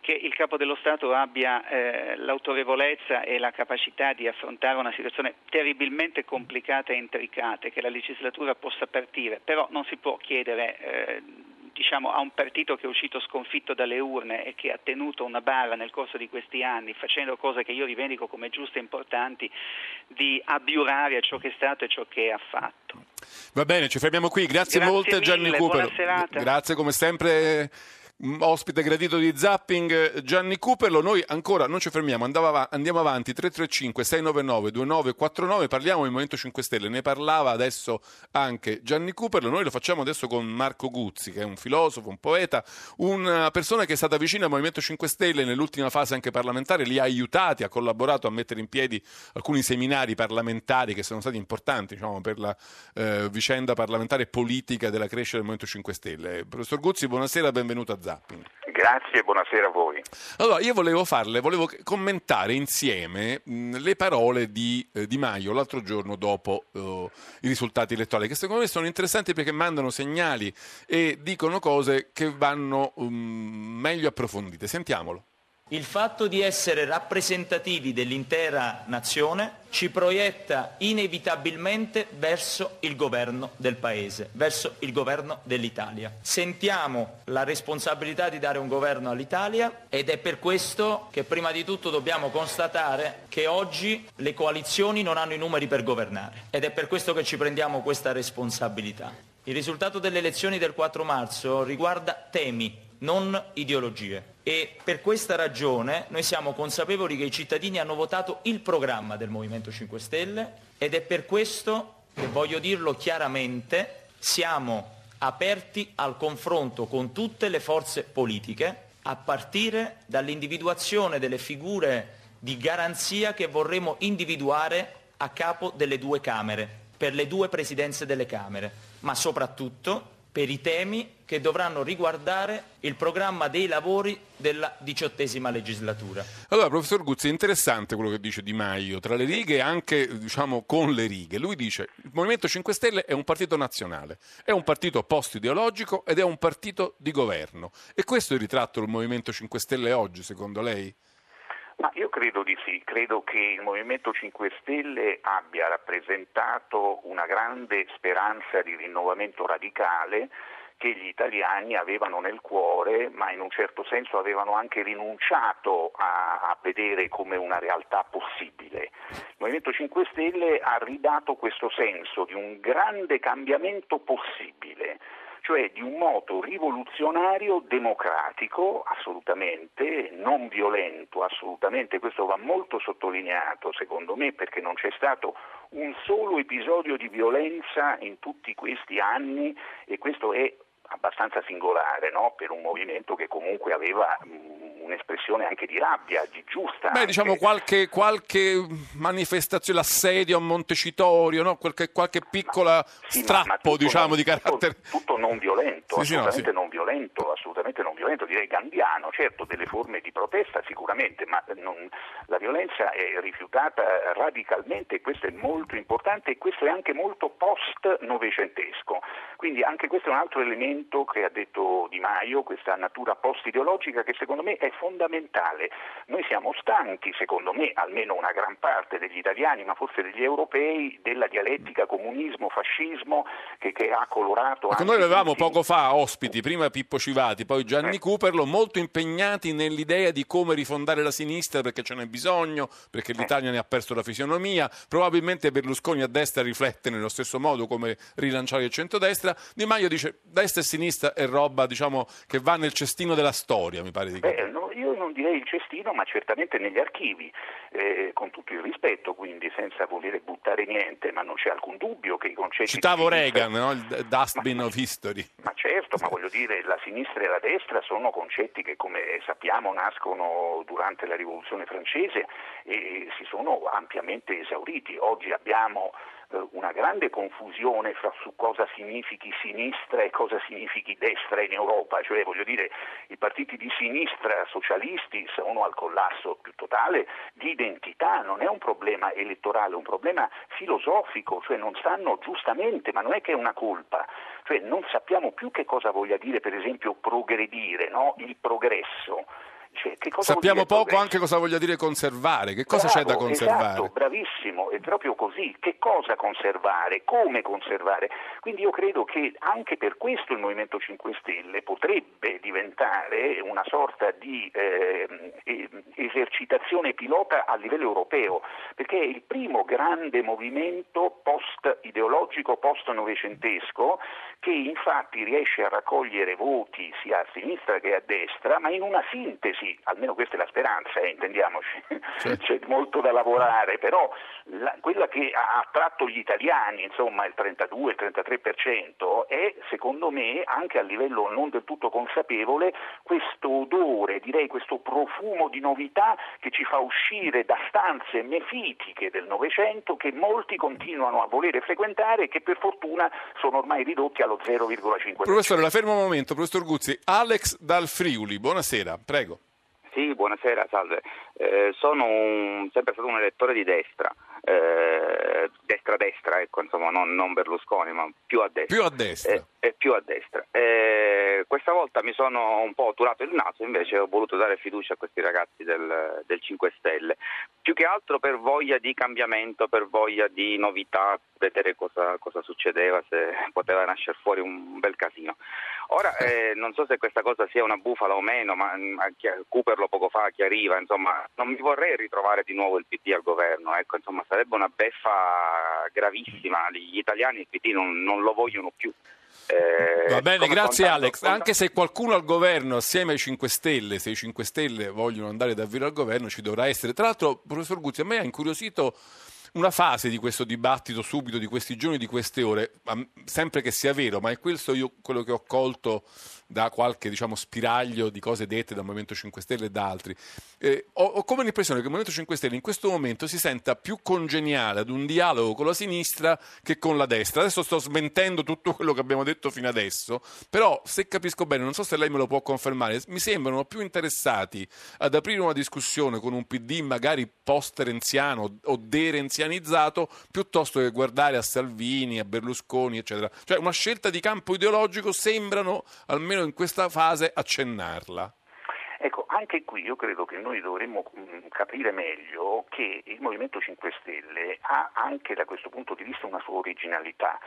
che il Capo dello Stato abbia eh, l'autorevolezza e la capacità di affrontare una situazione terribilmente complicata e intricata, e che la legislatura possa partire, però non si può chiedere eh, diciamo, a un partito che è uscito sconfitto dalle urne e che ha tenuto una barra nel corso di questi anni, facendo cose che io rivendico come giuste e importanti, di abiurare a ciò che è stato e ciò che ha fatto. Va bene, ci fermiamo qui. Grazie, Grazie molte Gianni mille, buona serata. Grazie come sempre. Mm, Ospite gradito di Zapping Gianni Cooperlo, noi ancora non ci fermiamo, av- andiamo avanti 335 699 2949, parliamo del Movimento 5 Stelle, ne parlava adesso anche Gianni Cooperlo, noi lo facciamo adesso con Marco Guzzi che è un filosofo, un poeta, una persona che è stata vicina al Movimento 5 Stelle nell'ultima fase anche parlamentare, li ha aiutati, ha collaborato a mettere in piedi alcuni seminari parlamentari che sono stati importanti diciamo, per la eh, vicenda parlamentare e politica della crescita del Movimento 5 Stelle. Professor Guzzi, buonasera, benvenuto a Zapping. Grazie, buonasera a voi. Allora, io volevo farle, volevo commentare insieme mh, le parole di eh, Di Maio l'altro giorno dopo eh, i risultati elettorali, che secondo me sono interessanti perché mandano segnali e dicono cose che vanno um, meglio approfondite. Sentiamolo. Il fatto di essere rappresentativi dell'intera nazione ci proietta inevitabilmente verso il governo del Paese, verso il governo dell'Italia. Sentiamo la responsabilità di dare un governo all'Italia ed è per questo che prima di tutto dobbiamo constatare che oggi le coalizioni non hanno i numeri per governare ed è per questo che ci prendiamo questa responsabilità. Il risultato delle elezioni del 4 marzo riguarda temi, non ideologie. E per questa ragione noi siamo consapevoli che i cittadini hanno votato il programma del Movimento 5 Stelle ed è per questo che voglio dirlo chiaramente, siamo aperti al confronto con tutte le forze politiche, a partire dall'individuazione delle figure di garanzia che vorremmo individuare a capo delle due Camere, per le due presidenze delle Camere, ma soprattutto per i temi che dovranno riguardare il programma dei lavori della diciottesima legislatura. Allora, professor Guzzi, è interessante quello che dice Di Maio, tra le righe e anche diciamo, con le righe. Lui dice il Movimento 5 Stelle è un partito nazionale, è un partito post-ideologico ed è un partito di governo. E questo è il ritratto del Movimento 5 Stelle oggi, secondo lei? Ma io credo di sì, credo che il Movimento 5 Stelle abbia rappresentato una grande speranza di rinnovamento radicale che gli italiani avevano nel cuore, ma in un certo senso avevano anche rinunciato a, a vedere come una realtà possibile. Il Movimento 5 Stelle ha ridato questo senso di un grande cambiamento possibile cioè di un moto rivoluzionario democratico, assolutamente, non violento, assolutamente, questo va molto sottolineato secondo me perché non c'è stato un solo episodio di violenza in tutti questi anni e questo è abbastanza singolare no? per un movimento che comunque aveva mh, un'espressione anche di rabbia, di giusta. Beh, anche- diciamo qualche, qualche manifestazione, l'assedio a Montecitorio, no? qualche, qualche piccola Sì, ma- strappo ma diciamo, non- di carattere... tutto, tutto non violento, Sì, sì, no, assolutamente sì. non violento, assolutamente non violento, direi gandiano, certo delle forme di protesta sicuramente, ma non- la violenza è rifiutata radicalmente e questo è molto importante e questo è anche molto post-novecentesco. Quindi anche questo è un altro elemento che ha detto Di Maio, questa natura post-ideologica che secondo me è fondamentale. Noi siamo stanchi, secondo me, almeno una gran parte degli italiani, ma forse degli europei, della dialettica comunismo-fascismo che, che ha colorato... Ecco, anche noi avevamo poco fa ospiti, prima Pippo Civati, poi Gianni Cooperlo, molto impegnati nell'idea di come rifondare la sinistra perché ce n'è bisogno, perché l'Italia ne ha perso la fisionomia. Probabilmente Berlusconi a destra riflette nello stesso modo come rilanciare il centrodestra. Di Maio dice destra e sinistra è roba diciamo, che va nel cestino della storia, mi pare di capire. Io non direi il cestino, ma certamente negli archivi, eh, con tutto il rispetto, quindi senza voler buttare niente, ma non c'è alcun dubbio che i concetti... Citavo Reagan, no? il dustbin of history. ma certo, ma voglio dire, la sinistra e la destra sono concetti che, come sappiamo, nascono durante la rivoluzione francese e si sono ampiamente esauriti. Oggi abbiamo una grande confusione fra su cosa significhi sinistra e cosa significhi destra in Europa, cioè voglio dire i partiti di sinistra socialisti sono al collasso più totale di identità, non è un problema elettorale, è un problema filosofico, cioè non sanno giustamente, ma non è che è una colpa, cioè non sappiamo più che cosa voglia dire per esempio progredire, no? il progresso. Cioè, Sappiamo poco progresso? anche cosa voglia dire conservare, che cosa c'è da Bravo, conservare. Esatto, bravissimo, è proprio così. Che cosa conservare? Come conservare? Quindi io credo che anche per questo il Movimento 5 Stelle potrebbe diventare una sorta di eh, esercitazione pilota a livello europeo, perché è il primo grande movimento post-ideologico, post-novecentesco, che infatti riesce a raccogliere voti sia a sinistra che a destra, ma in una sintesi, almeno questa è la speranza, eh, intendiamoci, c'è molto da lavorare, però la- quella che ha attratto gli italiani, insomma il 32, il 33%, è secondo me anche a livello non del tutto consapevole questo odore, direi questo profumo di novità che ci fa uscire da stanze mefitiche del Novecento che molti continuano a volere frequentare e che per fortuna sono ormai ridotti allo 0,5%. Professore, la fermo un momento, professor Guzzi. Alex dal Friuli, buonasera, prego. Sì, buonasera, salve. Eh, sono un- sempre stato un elettore di destra, eh, destra-destra, ecco, insomma, non, non Berlusconi, ma più a destra. Più a destra. Eh, eh, più a destra. Eh, questa volta mi sono un po' turato il naso, invece ho voluto dare fiducia a questi ragazzi del, del 5 Stelle, più che altro per voglia di cambiamento, per voglia di novità, vedere cosa, cosa succedeva, se poteva nascere fuori un bel casino. Ora eh, non so se questa cosa sia una bufala o meno, ma mm, a Cooper lo poco fa chiariva, insomma, non mi vorrei ritrovare di nuovo il PD al governo, ecco, insomma, sarebbe una beffa gravissima, gli italiani il PD non, non lo vogliono più. Eh, Va bene, grazie contando- Alex. Anche se qualcuno al governo, assieme ai 5 Stelle, se i 5 Stelle vogliono andare davvero al governo, ci dovrà essere. Tra l'altro, professor Guzzi, a me ha incuriosito una fase di questo dibattito subito, di questi giorni, di queste ore, sempre che sia vero, ma è questo io quello che ho colto da qualche diciamo, spiraglio di cose dette dal Movimento 5 Stelle e da altri. Eh, ho, ho come l'impressione che il Movimento 5 Stelle in questo momento si senta più congeniale ad un dialogo con la sinistra che con la destra. Adesso sto smentendo tutto quello che abbiamo detto fino adesso, però se capisco bene, non so se lei me lo può confermare, mi sembrano più interessati ad aprire una discussione con un PD magari post-renziano o derenzianizzato piuttosto che guardare a Salvini, a Berlusconi, eccetera. Cioè una scelta di campo ideologico sembrano, almeno in questa fase, accennarla. Ecco, anche qui io credo che noi dovremmo mm, capire meglio che il Movimento 5 Stelle ha anche da questo punto di vista una sua originalità.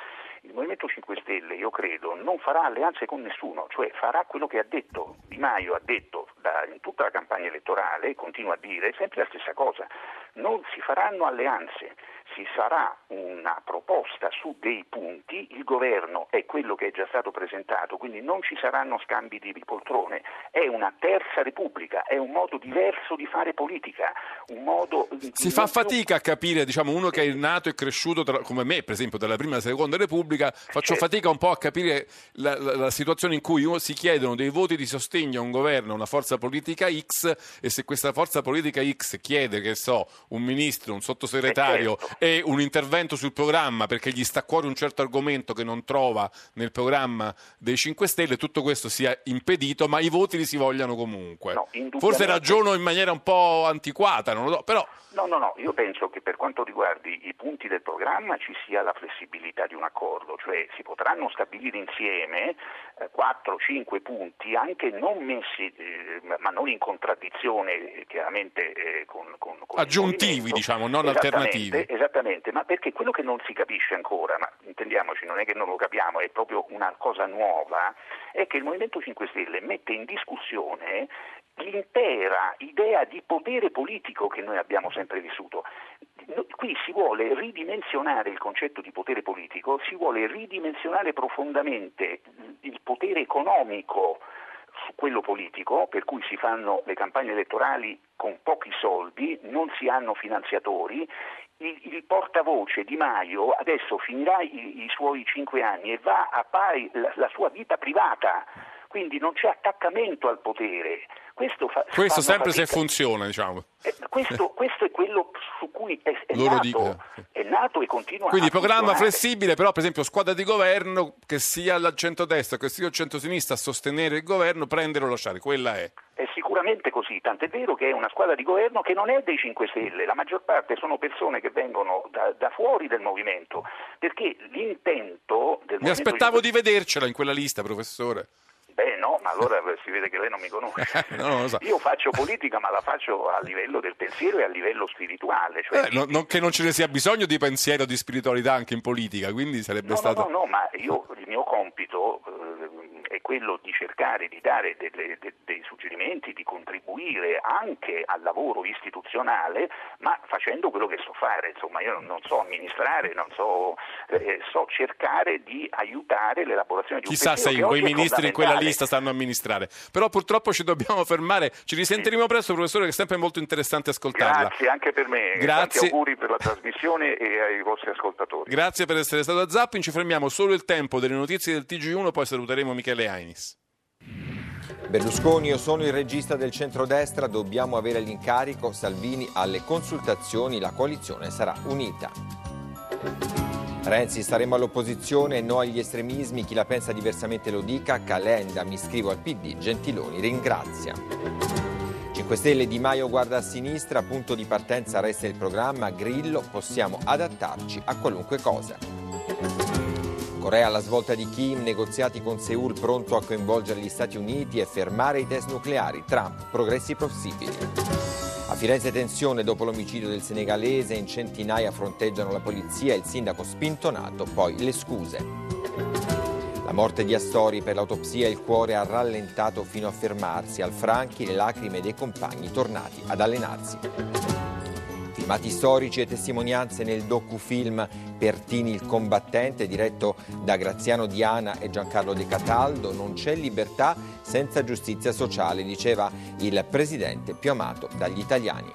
Il Movimento 5 Stelle, io credo, non farà alleanze con nessuno, cioè farà quello che ha detto Di Maio, ha detto da- in tutta la campagna elettorale, continua a dire sempre la stessa cosa. Non si faranno alleanze, si farà una proposta su dei punti, il governo è quello che è già stato presentato, quindi non ci saranno scambi di poltrone, è una terza repubblica, è un modo diverso di fare politica, un modo... Si fa fatica a capire, diciamo, uno che è nato e cresciuto tra- come me, per esempio, dalla prima e seconda Repubblica, faccio fatica un po' a capire la, la- la situazione in cui si chiedono dei voti di sostegno a un governo, a una forza politica X, e se questa forza politica X chiede, che so, un ministro, un sottosegretario e un intervento sul programma perché gli sta a cuore un certo argomento che non trova nel programma dei 5 Stelle, tutto questo sia impedito, ma i voti li si vogliano comunque. indubbiamente. Forse ragiono in maniera un po' antiquata, non lo so, però No, no, no, io penso che per quanto riguardi i punti del programma ci sia la flessibilità di un accordo, cioè si potranno stabilire insieme 4-5 punti, anche non messi, eh, ma non in contraddizione eh, chiaramente eh, con, con, con aggiuntivi, diciamo, non Esattamente, alternativi. Esattamente, ma perché quello che non si capisce ancora, ma intendiamoci, non è che non lo capiamo, è proprio una cosa nuova, è che il Movimento 5 Stelle mette in discussione l'intera idea di potere politico che noi abbiamo sempre vissuto. Qui si vuole ridimensionare il concetto di potere politico, si vuole ridimensionare profondamente il potere economico su quello politico, per cui si fanno le campagne elettorali con pochi soldi, non si hanno finanziatori, il, il portavoce Di Maio adesso finirà i, i, suoi cinque anni e va a fare la, la sua vita privata, quindi non c'è attaccamento al potere. Questo, fa, questo sempre fatica. se funziona, diciamo. Eh, questo, questo, è quello su cui è, è, nato, dico. è nato, e continua Quindi programma funzionare. flessibile, però per esempio squadra di governo che sia al centro-destra che sia al centro-sinistra a sostenere il governo, prendere o lasciare, quella è. È sicuramente così, tant'è vero che è una squadra di governo che non è dei 5 Stelle, la maggior parte sono persone che vengono da, da fuori del movimento, perché l'intento del Mi movimento... aspettavo di vedercela in quella lista, professore. Beh no, ma allora si vede che lei non mi conosce. no, so. Io faccio politica, ma la faccio a livello del pensiero e a livello spirituale. Cioè... Eh, no, non che non ce ne sia bisogno di pensiero o di spiritualità anche in politica, quindi sarebbe no, stato... No, no, no, ma io, il mio compito eh, è quello di cercare di dare delle, de, dei suggerimenti, di contribuire anche al lavoro istituzionale, ma facendo quello che so fare. Insomma, io non so amministrare, non so, eh, so cercare di aiutare l'elaborazione di un Chissà se quei ministri in quella lista stanno amministrare. Però purtroppo ci dobbiamo fermare. Ci risentiremo sì. presto, professore, che è sempre molto interessante ascoltarla. Grazie anche per me. Grazie. Tanti auguri per la trasmissione e ai vostri ascoltatori. Grazie per essere stato a Zapping. Ci fermiamo solo il tempo delle notizie del TG1, poi saluteremo Michele Ainis. Berlusconi, io sono il regista del centrodestra, dobbiamo avere l'incarico, Salvini alle consultazioni, la coalizione sarà unita. Renzi, staremo all'opposizione, no agli estremismi, chi la pensa diversamente lo dica, Calenda, mi iscrivo al PD, Gentiloni ringrazia. 5 Stelle Di Maio guarda a sinistra, punto di partenza resta il programma, Grillo, possiamo adattarci a qualunque cosa. Corea alla svolta di Kim, negoziati con Seoul pronto a coinvolgere gli Stati Uniti e fermare i test nucleari, Trump, progressi possibili. A Firenze tensione dopo l'omicidio del senegalese, in centinaia fronteggiano la polizia e il sindaco spintonato, poi le scuse. La morte di Astori per l'autopsia il cuore ha rallentato fino a fermarsi, al Franchi le lacrime dei compagni tornati ad allenarsi. Filmati storici e testimonianze nel docufilm Pertini il combattente, diretto da Graziano Diana e Giancarlo De Cataldo. Non c'è libertà senza giustizia sociale, diceva il presidente più amato dagli italiani.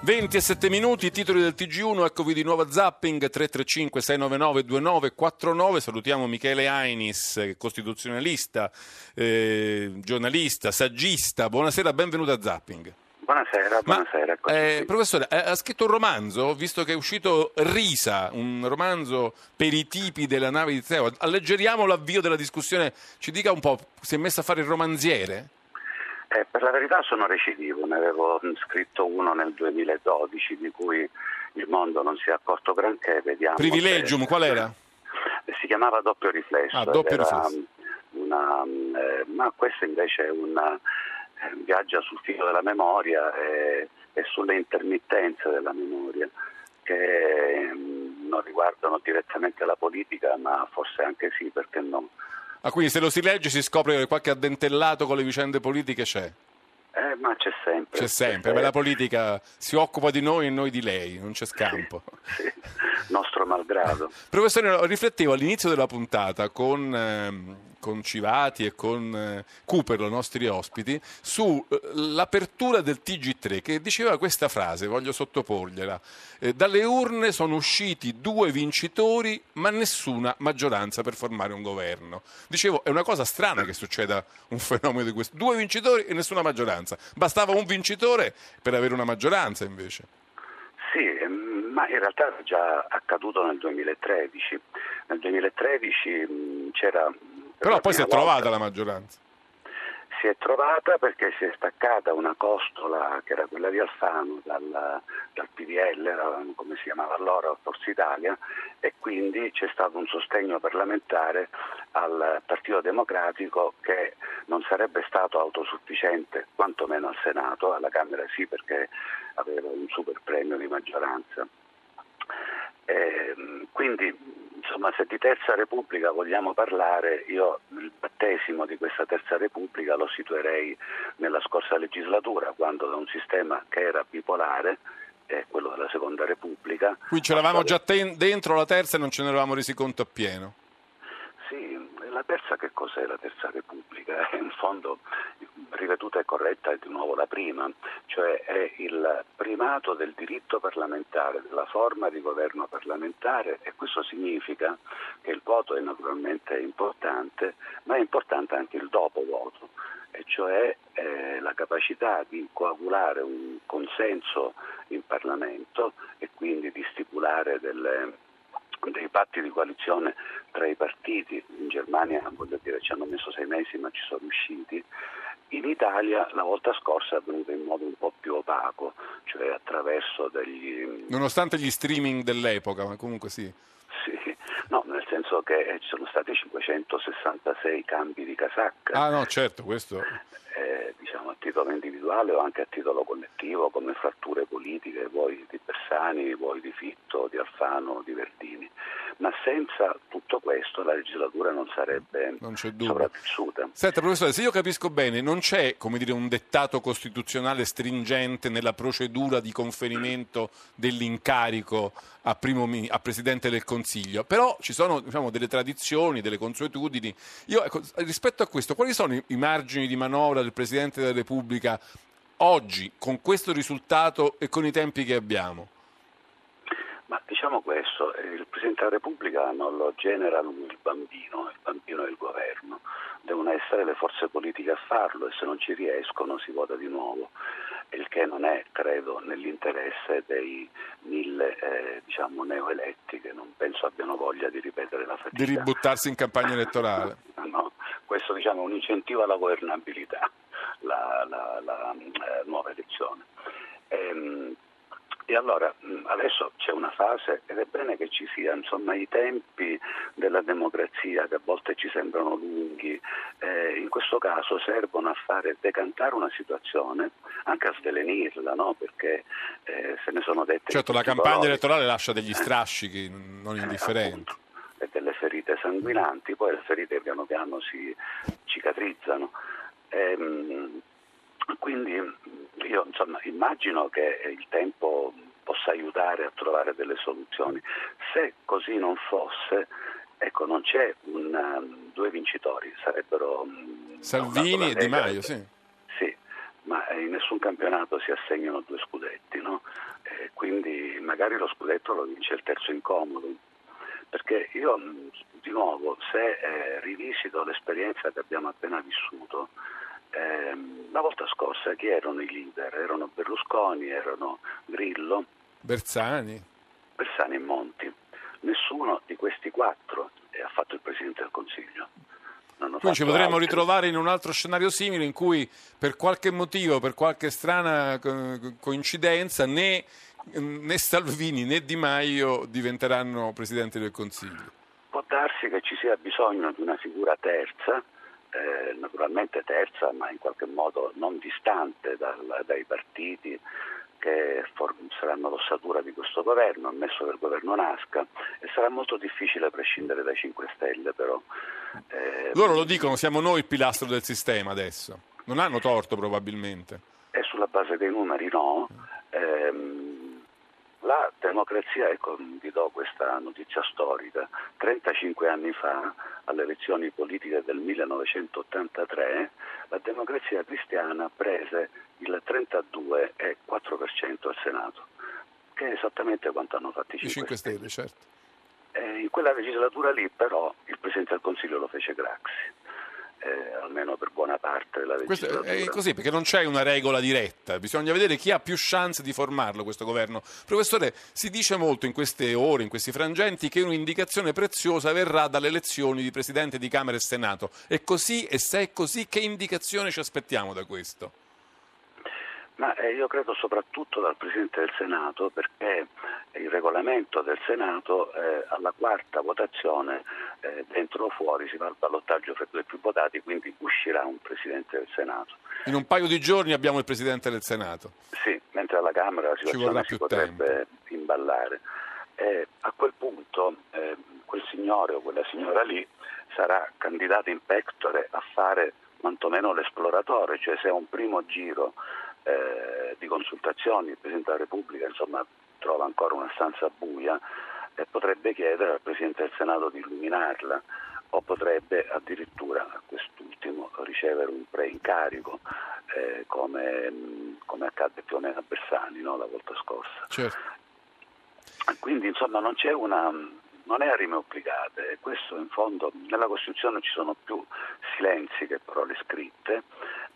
27 minuti, titoli del TG1, eccovi di nuovo a Zapping 335 699 2949. Salutiamo Michele Ainis, costituzionalista, eh, giornalista, saggista. Buonasera, benvenuto a Zapping. Buonasera, buonasera. Ma, eh, professore, ha scritto un romanzo, visto che è uscito Risa, un romanzo per i tipi della nave di Teo. Alleggeriamo l'avvio della discussione, ci dica un po', si è messo a fare il romanziere? Eh, per la verità sono recidivo, ne avevo scritto uno nel 2012 di cui il mondo non si è accorto granché. Vediamo Privilegium, se... qual era? Si chiamava Doppio Riflesso. Ah, doppio riflesso. Una, eh, ma questo invece è una viaggia sul filo della memoria e, e sulle intermittenze della memoria che mh, non riguardano direttamente la politica ma forse anche sì, perché no. Ah, quindi se lo si legge si scopre che qualche addentellato con le vicende politiche c'è? Eh, ma c'è sempre. C'è sempre, ma la politica si occupa di noi e noi di lei, non c'è scampo. Sì, sì. nostro malgrado. Professore, riflettevo all'inizio della puntata con... Ehm, con Civati e con eh, Cooper, i nostri ospiti, sull'apertura eh, del TG3 che diceva questa frase, voglio sottoporgliela. Eh, dalle urne sono usciti due vincitori ma nessuna maggioranza per formare un governo. Dicevo, è una cosa strana che succeda un fenomeno di questo. Due vincitori e nessuna maggioranza. Bastava un vincitore per avere una maggioranza invece. Sì, ma in realtà era già accaduto nel 2013. Nel 2013 mh, c'era però poi si è trovata la maggioranza. Si è trovata perché si è staccata una costola che era quella di Alfano dal, dal PDL, come si chiamava allora, Forza Italia, e quindi c'è stato un sostegno parlamentare al Partito Democratico che non sarebbe stato autosufficiente, quantomeno al Senato, alla Camera sì perché aveva un super premio di maggioranza. E, ehm, quindi insomma, se di Terza Repubblica vogliamo parlare, io il battesimo di questa Terza Repubblica lo situerei nella scorsa legislatura, quando da un sistema che era bipolare, eh, quello della Seconda Repubblica... Qui c'eravamo già ten- dentro la terza e non ce ne eravamo resi conto appieno. La terza che cos'è la terza repubblica? È in fondo riveduta e corretta è di nuovo la prima, cioè è il primato del diritto parlamentare, della forma di governo parlamentare e questo significa che il voto è naturalmente importante, ma è importante anche il dopo voto, e cioè eh, la capacità di coagulare un consenso in Parlamento e quindi di stipulare delle dei patti di coalizione tra i partiti, in Germania voglio dire ci hanno messo sei mesi ma ci sono riusciti, in Italia la volta scorsa è avvenuto in modo un po' più opaco, cioè attraverso degli... Nonostante gli streaming dell'epoca, ma comunque sì. Sì, no, nel senso che ci sono stati 566 cambi di casacca. Ah no, certo, questo... Eh, diciamo a titolo individuale o anche a titolo collettivo come fratture politiche, vuoi di Bersani, vuoi di Fitto, di Alfano, di Verdini ma senza tutto questo la legislatura non sarebbe non sopravvissuta. Senta professore, se io capisco bene, non c'è come dire, un dettato costituzionale stringente nella procedura di conferimento dell'incarico a, primo, a Presidente del Consiglio, però ci sono diciamo, delle tradizioni, delle consuetudini. Io, ecco, rispetto a questo, quali sono i margini di manovra del Presidente della Repubblica oggi, con questo risultato e con i tempi che abbiamo? Ma diciamo questo, il Presidente della Repubblica non lo genera lui il bambino, il bambino è il governo, devono essere le forze politiche a farlo e se non ci riescono si vota di nuovo, il che non è, credo, nell'interesse dei mille eh, diciamo, neoeletti che non penso abbiano voglia di ripetere la fatica. Di ributtarsi in campagna elettorale. no, questo diciamo, è un incentivo alla governabilità, la, la, la eh, nuova elezione. Ehm, e allora adesso c'è una fase ed è bene che ci sia, insomma i tempi della democrazia che a volte ci sembrano lunghi, eh, in questo caso servono a fare decantare una situazione, anche a svelenirla, no? perché eh, se ne sono dette... Certo, la campagna colori. elettorale lascia degli strascichi non eh, indifferenti. Eh, e delle ferite sanguinanti, poi le ferite piano piano si cicatrizzano. Ehm, quindi io insomma, immagino che il tempo possa aiutare a trovare delle soluzioni. Se così non fosse, ecco, non c'è un, um, due vincitori, sarebbero um, Salvini e Di Maio, sì. Sì, ma in nessun campionato si assegnano due scudetti, no? eh, quindi magari lo scudetto lo vince il terzo incomodo. Perché io, di nuovo, se eh, rivisito l'esperienza che abbiamo appena vissuto, eh, la volta scorsa chi erano i leader? Erano Berlusconi, erano Grillo. Bersani. Bersani e Monti. Nessuno di questi quattro ha fatto il Presidente del Consiglio. Quindi ci potremmo altri. ritrovare in un altro scenario simile in cui per qualche motivo, per qualche strana coincidenza, né, né Salvini né Di Maio diventeranno Presidente del Consiglio. Può darsi che ci sia bisogno di una figura terza eh, naturalmente terza, ma in qualche modo non distante dal, dai partiti che for- saranno l'ossatura di questo governo, ammesso che il governo nasca, e sarà molto difficile prescindere dai 5 Stelle però. Eh, Loro lo dicono, siamo noi il pilastro del sistema adesso, non hanno torto probabilmente. E sulla base dei numeri no. Ehm, la democrazia, ecco, vi do questa notizia storica, 35 anni fa, alle elezioni politiche del 1983, la democrazia cristiana prese il 32,4% al Senato, che è esattamente quanto hanno fatto i 5, 5 Stelle. Certo. Eh, in quella legislatura lì però il Presidente del Consiglio lo fece Craxi eh, almeno per buona parte della legislatura. Questo è così, perché non c'è una regola diretta, bisogna vedere chi ha più chance di formarlo questo governo. Professore, si dice molto in queste ore, in questi frangenti, che un'indicazione preziosa verrà dalle elezioni di Presidente di Camera e Senato. È così e se è così, che indicazione ci aspettiamo da questo? Ma eh, io credo soprattutto dal Presidente del Senato perché il regolamento del Senato eh, alla quarta votazione eh, dentro o fuori si va al ballottaggio fra i due più votati, quindi uscirà un Presidente del Senato. In un paio di giorni abbiamo il Presidente del Senato. Sì, mentre alla Camera la situazione si potrebbe tempo. imballare. a quel punto eh, quel signore o quella signora lì sarà candidato in pectore a fare quantomeno l'esploratore, cioè se è un primo giro eh, di consultazioni, il Presidente della Repubblica insomma, trova ancora una stanza buia e potrebbe chiedere al Presidente del Senato di illuminarla o potrebbe addirittura a quest'ultimo ricevere un preincarico eh, come, come, accadde più o meno a Bersani no, la volta scorsa. Certo. Quindi insomma non c'è una, non è a rime obbligate e questo in fondo nella Costituzione ci sono più silenzi che parole scritte,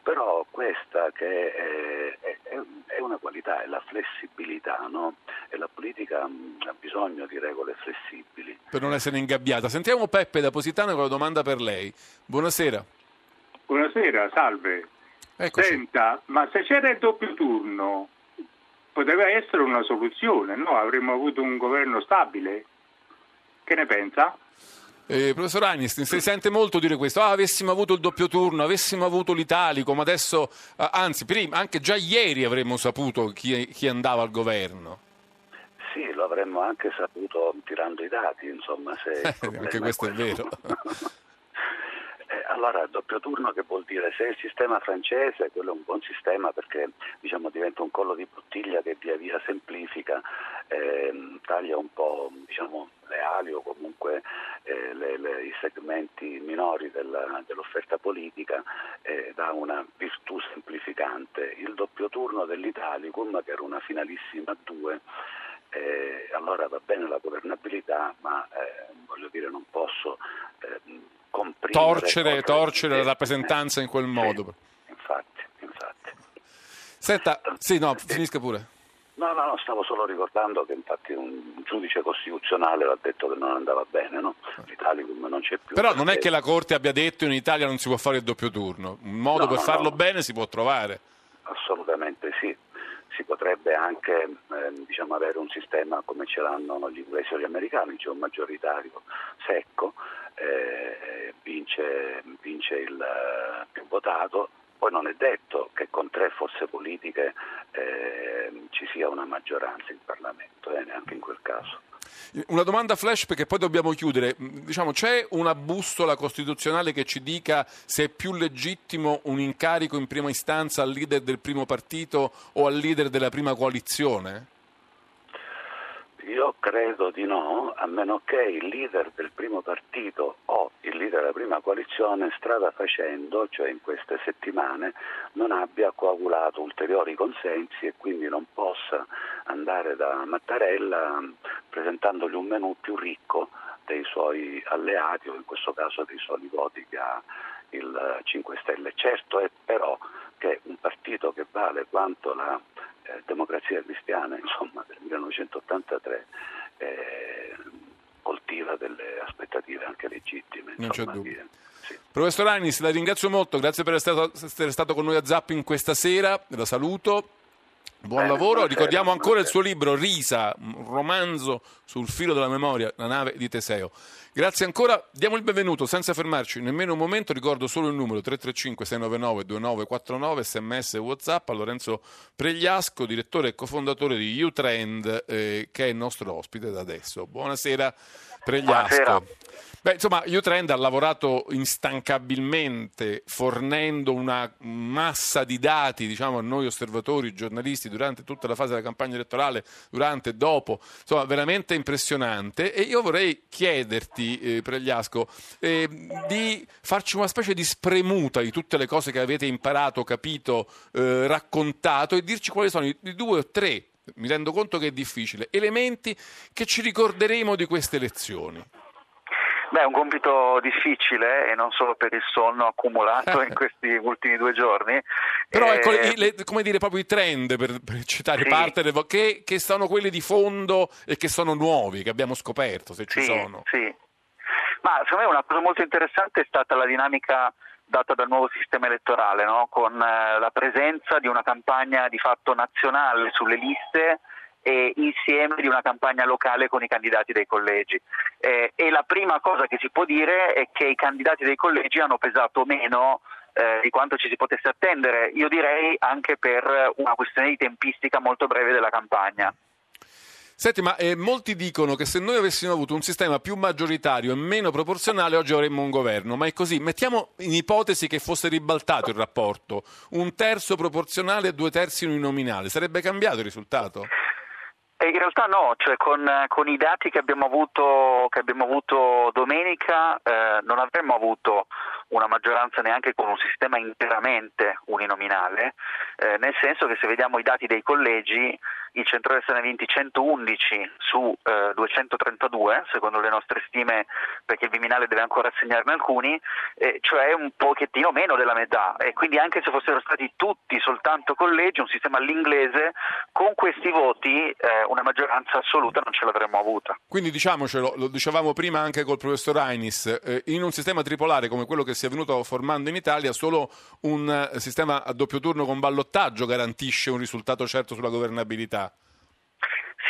però questa che è, è, è una qualità, è la flessibilità no? e la politica ha bisogno di regole flessibili. Per non essere ingabbiata. Sentiamo Peppe da Positano con la domanda per lei. Buonasera. Buonasera, salve. Eccoci. Senta, ma se c'era il doppio turno poteva essere una soluzione, no? Avremmo avuto un governo stabile. Che ne pensa? Eh, professor Anistin, si sente molto dire questo, ah, avessimo avuto il doppio turno, avessimo avuto l'italico, ma adesso, eh, anzi, prima, anche già ieri avremmo saputo chi, chi, andava al governo. Sì, lo avremmo anche saputo tirando i dati, insomma. Se anche questo è vero. Allora, doppio turno che vuol dire? Se il sistema francese, quello è un buon sistema perché diciamo, diventa un collo di bottiglia che via via semplifica, eh, taglia un po' diciamo, le ali o comunque eh, le, le, i segmenti minori della, dell'offerta politica, eh, dà una virtù semplificante. Il doppio turno dell'Italicum, che era una finalissima a due, eh, allora va bene la governabilità, ma eh, voglio dire non posso eh, comprimere... Torcere, torcere la rappresentanza in quel modo. Sì, infatti, infatti. Senta, sì, no, finisca pure. No, no, no, stavo solo ricordando che infatti un giudice costituzionale ha detto che non andava bene, no? L'Italicum non c'è più. Però non è che la Corte abbia detto in Italia non si può fare il doppio turno, un modo No, per no, farlo no. bene si può trovare. Assolutamente sì. Si potrebbe anche ehm, diciamo, avere un sistema come ce l'hanno gli inglesi o gli americani, cioè un maggioritario secco, eh, vince, vince il eh, più votato. Poi non è detto che con tre forze politiche eh, ci sia una maggioranza in Parlamento, eh, neanche in quel caso. Una domanda flash perché poi dobbiamo chiudere. Mm, Diciamo, c'è una bussola costituzionale che ci dica se è più legittimo un incarico in prima istanza al leader del primo partito o al leader della prima coalizione? Io credo di no, a meno che il leader del primo partito o il leader della prima coalizione, strada facendo, cioè in queste settimane, non abbia coagulato ulteriori consensi e quindi non possa andare da Mattarella mh, presentandogli un menù più ricco dei suoi alleati o in questo caso dei soli voti che ha il 5 Stelle. Certo è però che un partito che vale quanto la eh, democrazia cristiana insomma, del 1983 eh, coltiva delle aspettative anche legittime. Non c'è insomma, dubbio. che- sì. Professor Anis, la ringrazio molto, grazie per essere stato, essere stato con noi a Zapping questa sera, la saluto. Buon lavoro, ricordiamo ancora il suo libro Risa, un romanzo sul filo della memoria, la nave di Teseo. Grazie ancora, diamo il benvenuto senza fermarci nemmeno un momento, ricordo solo il numero 335 699 2949 sms e whatsapp a Lorenzo Pregliasco, direttore e cofondatore di Utrend eh, che è il nostro ospite da adesso. Buonasera Pregliasco. Buonasera. Beh, insomma, Utrend ha lavorato instancabilmente fornendo una massa di dati, diciamo, a noi osservatori, giornalisti, durante tutta la fase della campagna elettorale, durante e dopo, insomma, veramente impressionante. E io vorrei chiederti, eh, Pregliasco, eh, di farci una specie di spremuta di tutte le cose che avete imparato, capito, eh, raccontato e dirci quali sono i, i due o tre, mi rendo conto che è difficile, elementi che ci ricorderemo di queste elezioni. Beh, è un compito difficile e non solo per il sonno accumulato in questi ultimi due giorni. Però Eh, ecco, i- le- come dire, proprio i trend, per, per citare Sì. parte, vo- che, che sono quelli di fondo e che sono nuovi, che abbiamo scoperto, se ci Sì, sono. sì. Ma secondo me una cosa molto interessante è stata la dinamica data dal nuovo sistema elettorale, no? con eh, la presenza di una campagna di fatto nazionale sulle liste e insieme di una campagna locale con i candidati dei collegi. Eh, e la prima cosa che si può dire è che i candidati dei collegi hanno pesato meno eh, di quanto ci si potesse attendere, io direi anche per una questione di tempistica molto breve della campagna. Senti, ma eh, molti dicono che se noi avessimo avuto un sistema più maggioritario e meno proporzionale, oggi avremmo un governo. Ma è così. Mettiamo in ipotesi che fosse ribaltato il rapporto, un terzo proporzionale e due terzi uninominale. Sarebbe cambiato il risultato? In realtà no, cioè con, con, i dati che abbiamo avuto, che abbiamo avuto domenica eh, non avremmo avuto una maggioranza neanche con un sistema interamente uninominale, eh, nel senso che se vediamo i dati dei collegi il centrodestra ne ha vinti 111 su eh, 232, secondo le nostre stime, perché il Viminale deve ancora assegnarne alcuni, eh, cioè un pochettino meno della metà. E quindi anche se fossero stati tutti soltanto collegi, un sistema all'inglese, con questi voti eh, una maggioranza assoluta non ce l'avremmo avuta. Quindi diciamocelo, lo dicevamo prima anche col professor Ainis, eh, in un sistema tripolare come quello che si è venuto formando in Italia, solo un eh, sistema a doppio turno con ballottaggio garantisce un risultato certo sulla governabilità.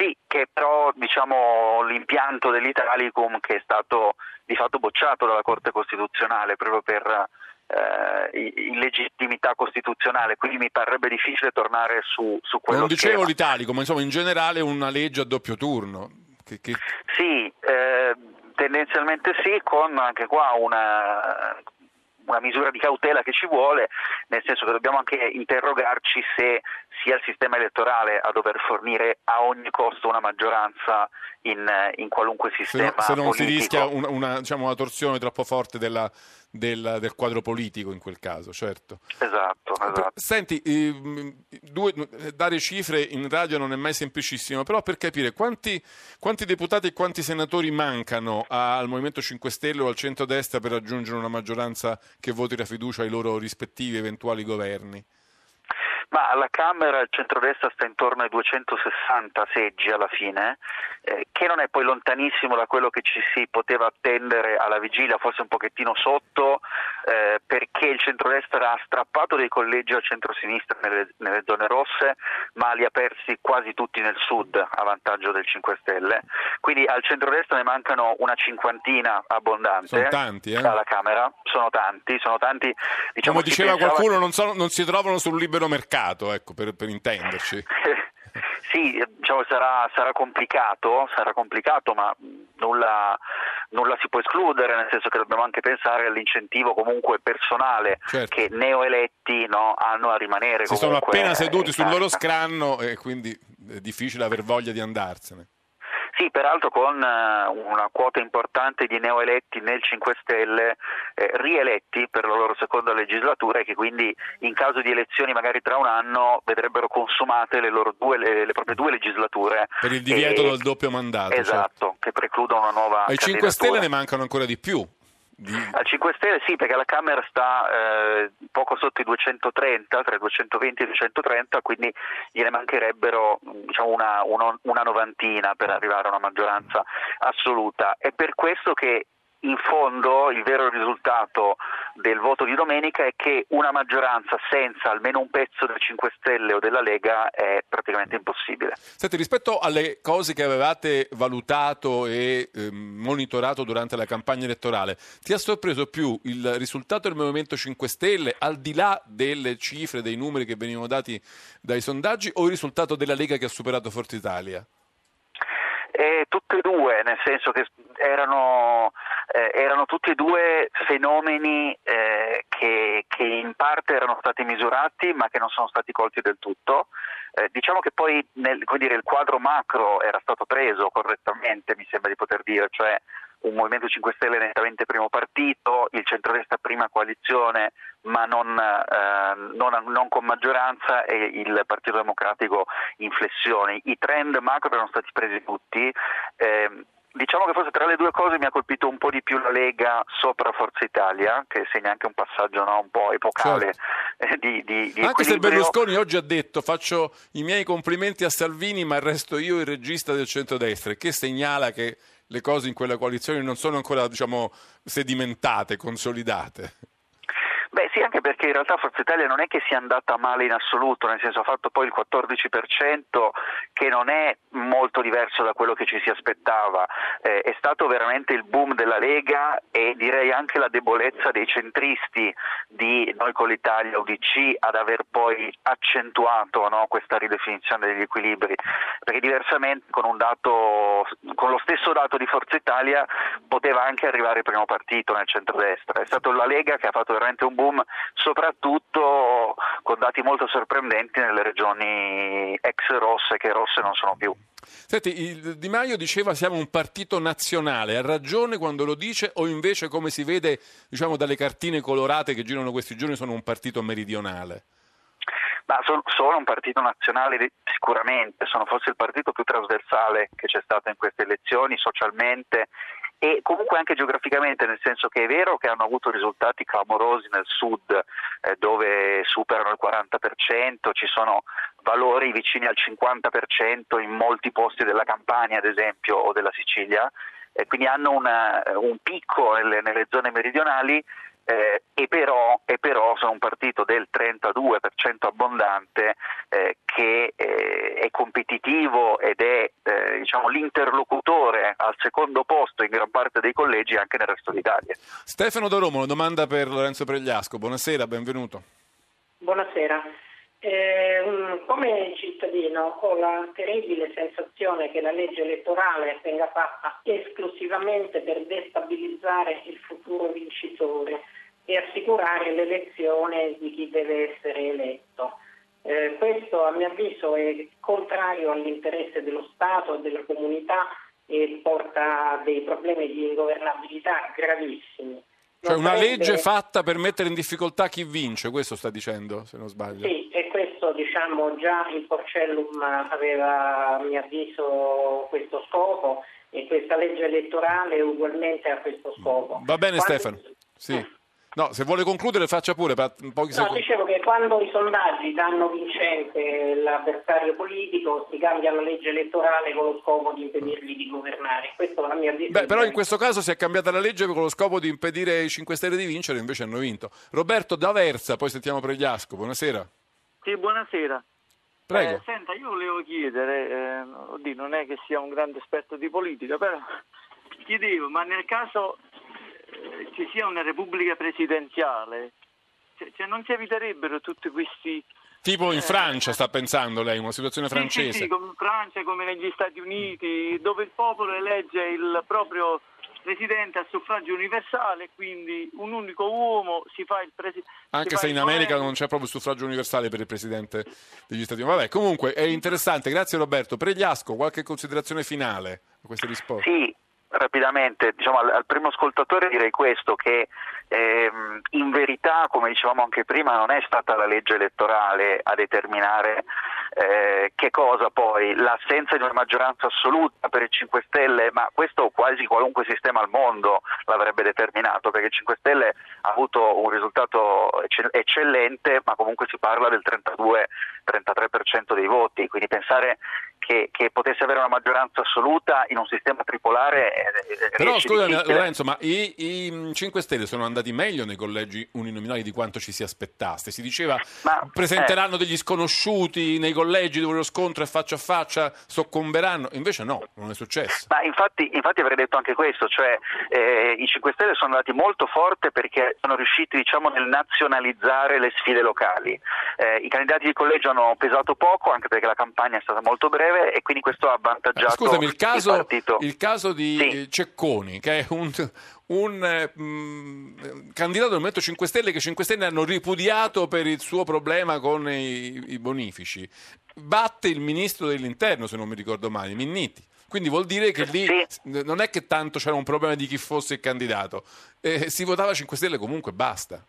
Sì, che però diciamo, l'impianto dell'Italicum che è stato di fatto bocciato dalla Corte Costituzionale proprio per eh, illegittimità costituzionale, quindi mi parrebbe difficile tornare su, su quello Non dicevo schema. l'Italicum, ma insomma in generale una legge a doppio turno. Che, che... Sì, eh, tendenzialmente sì, con anche qua una, una misura di cautela che ci vuole, nel senso che dobbiamo anche interrogarci se sia il sistema elettorale a dover fornire a ogni costo una maggioranza in, in qualunque sistema. Se, no, se non politico. si rischia una, una, diciamo, una torsione troppo forte della, del, del, quadro politico in quel caso, certo. Esatto, esatto. Senti, eh, due, dare cifre in radio non è mai semplicissimo, però per capire quanti, quanti deputati e quanti senatori mancano al Movimento 5 Stelle o al centro-destra per raggiungere una maggioranza che voti la fiducia ai loro rispettivi eventuali governi? Ma alla Camera il centrodestra sta intorno ai 260 seggi alla fine, eh, che non è poi lontanissimo da quello che ci si poteva attendere alla vigilia, forse un pochettino sotto, eh, perché il centrodestra ha strappato dei collegi al centrosinistra nelle, nelle zone rosse, ma li ha persi quasi tutti nel sud a vantaggio del 5 Stelle. Quindi al centrodestra ne mancano una cinquantina abbondante sono tanti, eh? alla Camera, sono tanti, sono tanti. Diciamo, Come diceva qualcuno, non, so, non si trovano sul libero mercato ecco, per, per intenderci. sì, diciamo, sarà, sarà, complicato, sarà complicato, ma nulla, nulla, si può escludere, nel senso che dobbiamo anche pensare all'incentivo comunque personale certo. che neoeletti no, hanno a rimanere. Si sono appena seduti sul loro scranno e quindi è difficile aver voglia di andarsene. Sì, peraltro con eh, una quota importante di neoeletti nel 5 Stelle eh, rieletti per la loro seconda legislatura e che quindi in caso di elezioni magari tra un anno vedrebbero consumate le, due, le, le proprie due legislature. Per il divieto e... del doppio mandato. Esatto, certo. che precludono una nuova... Ai 5 Stelle ne mancano ancora di più. Di... Al 5 Stelle sì, perché la Camera sta eh, poco sotto i 230, tra i 220 e i 230, quindi gliene mancherebbero diciamo, una, una, una novantina per arrivare a una maggioranza assoluta. È per questo che in fondo il vero risultato del voto di domenica è che una maggioranza senza almeno un pezzo del 5 Stelle o della Lega è praticamente impossibile. Senti, rispetto alle cose che avevate valutato e eh, monitorato durante la campagna elettorale, ti ha sorpreso più il risultato del Movimento 5 Stelle, al di là delle cifre, dei numeri che venivano dati dai sondaggi, o il risultato della Lega che ha superato Forza Italia? Eh, tutte e due, nel senso che erano, eh, erano tutti e due fenomeni eh, che, che, in parte erano stati misurati ma che non sono stati colti del tutto. Eh, diciamo che poi nel, dire, il quadro macro era stato preso correttamente, mi sembra di poter dire, cioè un Movimento 5 Stelle nettamente primo partito, il centrodestra prima coalizione ma non, eh, non, non, con maggioranza e il Partito Democratico in flessione. I trend macro erano stati presi tutti. Eh, Diciamo che forse tra le due cose mi ha colpito un po' di più la Lega sopra Forza Italia, che segna anche un passaggio no, un po' epocale certo. eh, di, di, di Anche se Berlusconi oggi ha detto faccio i miei complimenti a Salvini ma resto io il regista del centrodestra, che segnala che le cose in quella coalizione non sono ancora diciamo, sedimentate, consolidate. Anche perché in realtà Forza Italia non è che sia andata male in assoluto, nel senso ha fatto poi il 14% che non è molto diverso da quello che ci si aspettava, eh, è stato veramente il boom della Lega e direi anche la debolezza dei centristi di Noi con l'Italia UDC ad aver poi accentuato no, questa ridefinizione degli equilibri, perché diversamente con un dato con lo stesso dato di Forza Italia poteva anche arrivare primo partito nel centrodestra. È stato la Lega che ha fatto veramente un boom, soprattutto con dati molto sorprendenti nelle regioni ex rosse che rosse non sono più. Senti, Di Maio diceva siamo un partito nazionale, ha ragione quando lo dice o invece come si vede diciamo, dalle cartine colorate che girano questi giorni sono un partito meridionale? Ma sono, sono un partito nazionale sicuramente, sono forse il partito più trasversale che c'è stato in queste elezioni socialmente e comunque anche geograficamente, nel senso che è vero che hanno avuto risultati clamorosi nel sud eh, dove superano il 40%, ci sono valori vicini al 50% in molti posti della Campania ad esempio o della Sicilia, e quindi hanno una, un picco nelle, nelle zone meridionali eh, e, però, e, però, sono un partito del 32% abbondante eh, che eh, è competitivo ed è eh, diciamo, l'interlocutore al secondo posto in gran parte dei collegi anche nel resto d'Italia. Stefano da Roma, una domanda per Lorenzo Pregliasco. Buonasera, benvenuto. Buonasera. Eh, come cittadino ho la terribile sensazione che la legge elettorale venga fatta esclusivamente per destabilizzare il futuro vincitore e assicurare l'elezione di chi deve essere eletto. Eh, questo a mio avviso è contrario all'interesse dello Stato e della comunità e porta dei problemi di ingovernabilità gravissimi. Cioè una legge fatta per mettere in difficoltà chi vince, questo sta dicendo, se non sbaglio. Sì, e questo diciamo già il Porcellum aveva a mio avviso questo scopo e questa legge elettorale ugualmente ha questo scopo. Va bene Quando... Stefano. Sì. No, se vuole concludere faccia pure per pochi no, dicevo che quando i sondaggi danno vincente l'avversario politico si cambia la legge elettorale con lo scopo di impedirgli di governare. Questo la mia Beh, però in questo caso si è cambiata la legge con lo scopo di impedire ai 5 Stelle di vincere, invece hanno vinto. Roberto D'Aversa, poi sentiamo Pregliasco. Buonasera. Sì, buonasera. Prego. Eh, senta, io volevo chiedere, eh, oddio, non è che sia un grande esperto di politica, però chiedevo, ma nel caso ci sia una repubblica presidenziale, cioè, cioè non si eviterebbero tutti questi... Tipo in Francia sta pensando lei, una situazione Sì, sì, francese. sì, come in Francia, come negli Stati Uniti, dove il popolo elegge il proprio presidente a suffragio universale, quindi un unico uomo si fa il presidente. Anche se in America non c'è proprio il suffragio universale per il Presidente degli Stati Uniti. Vabbè, comunque è interessante. Grazie Roberto. Pregliasco, qualche considerazione finale a queste risposte? Sì, rapidamente, diciamo, al, al primo ascoltatore direi questo, che ehm, in verità, come dicevamo anche prima, non è stata la legge elettorale a determinare eh, che cosa poi? L'assenza di una maggioranza assoluta per il 5 Stelle, ma questo quasi qualunque sistema al mondo l'avrebbe determinato, perché il 5 Stelle ha avuto un risultato ecce- eccellente, ma comunque si parla del 32-33% dei voti, quindi pensare che, che, potesse avere una maggioranza assoluta in un sistema tripolare. eh, Però scusami difficile. Lorenzo, ma i, i 5 Stelle sono andati meglio nei collegi uninominali di quanto ci si aspettasse. Si diceva presenteranno degli sconosciuti nei collegi dove lo scontro è faccia a faccia, soccomberanno. Invece no, non è successo. Ma infatti, infatti avrei detto anche questo, cioè eh, i 5 Stelle sono andati molto forte perché sono riusciti diciamo, nel nazionalizzare le sfide locali. Eh, I candidati di collegio hanno pesato poco, anche perché la campagna è stata molto breve e quindi questo ha avvantaggiato Scusami, il caso, partito. il caso di eh, Cecconi, che è un, un, eh, mh, candidato del Movimento 5 Stelle che 5 Stelle hanno ripudiato per il suo problema con i, i bonifici, batte il ministro dell'interno, se non mi ricordo male, Minniti. Quindi vuol dire che lì non è che tanto c'era un problema di chi fosse il candidato, eh, si votava 5 Stelle comunque, basta.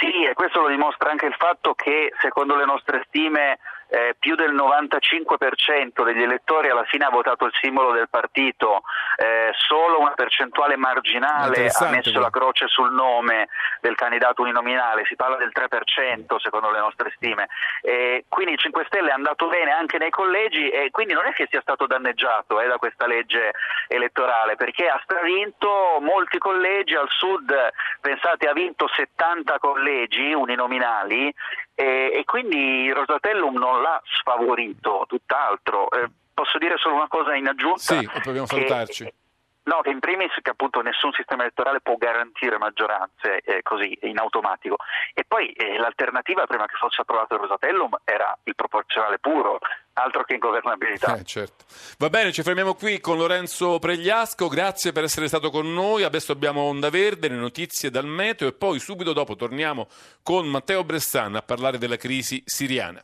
Sì, e questo lo dimostra anche il fatto che secondo le nostre stime eh, più del 95% degli elettori alla fine ha votato il simbolo del partito, eh, solo una percentuale marginale ha messo la croce sul nome del candidato uninominale, si parla del 3% secondo le nostre stime. Eh, quindi il 5 Stelle è andato bene anche nei collegi e quindi non è che sia stato danneggiato eh, da questa legge elettorale perché ha stravinto molti collegi. Al sud, pensate ha vinto 70 collegi uninominali e, e quindi Rosatellum non l'ha sfavorito, tutt'altro. Eh, posso dire solo una cosa in aggiunta? Sì, proviamo a che- salutarci. No, che in primis che appunto nessun sistema elettorale può garantire maggioranze eh, così in automatico. E poi eh, l'alternativa prima che fosse approvato il Rosatellum era il proporzionale puro, altro che ingovernabilità. Eh, certo. Va bene, ci fermiamo qui con Lorenzo Pregliasco, grazie per essere stato con noi, adesso abbiamo Onda Verde, le notizie dal meteo e poi subito dopo torniamo con Matteo Bressan a parlare della crisi siriana.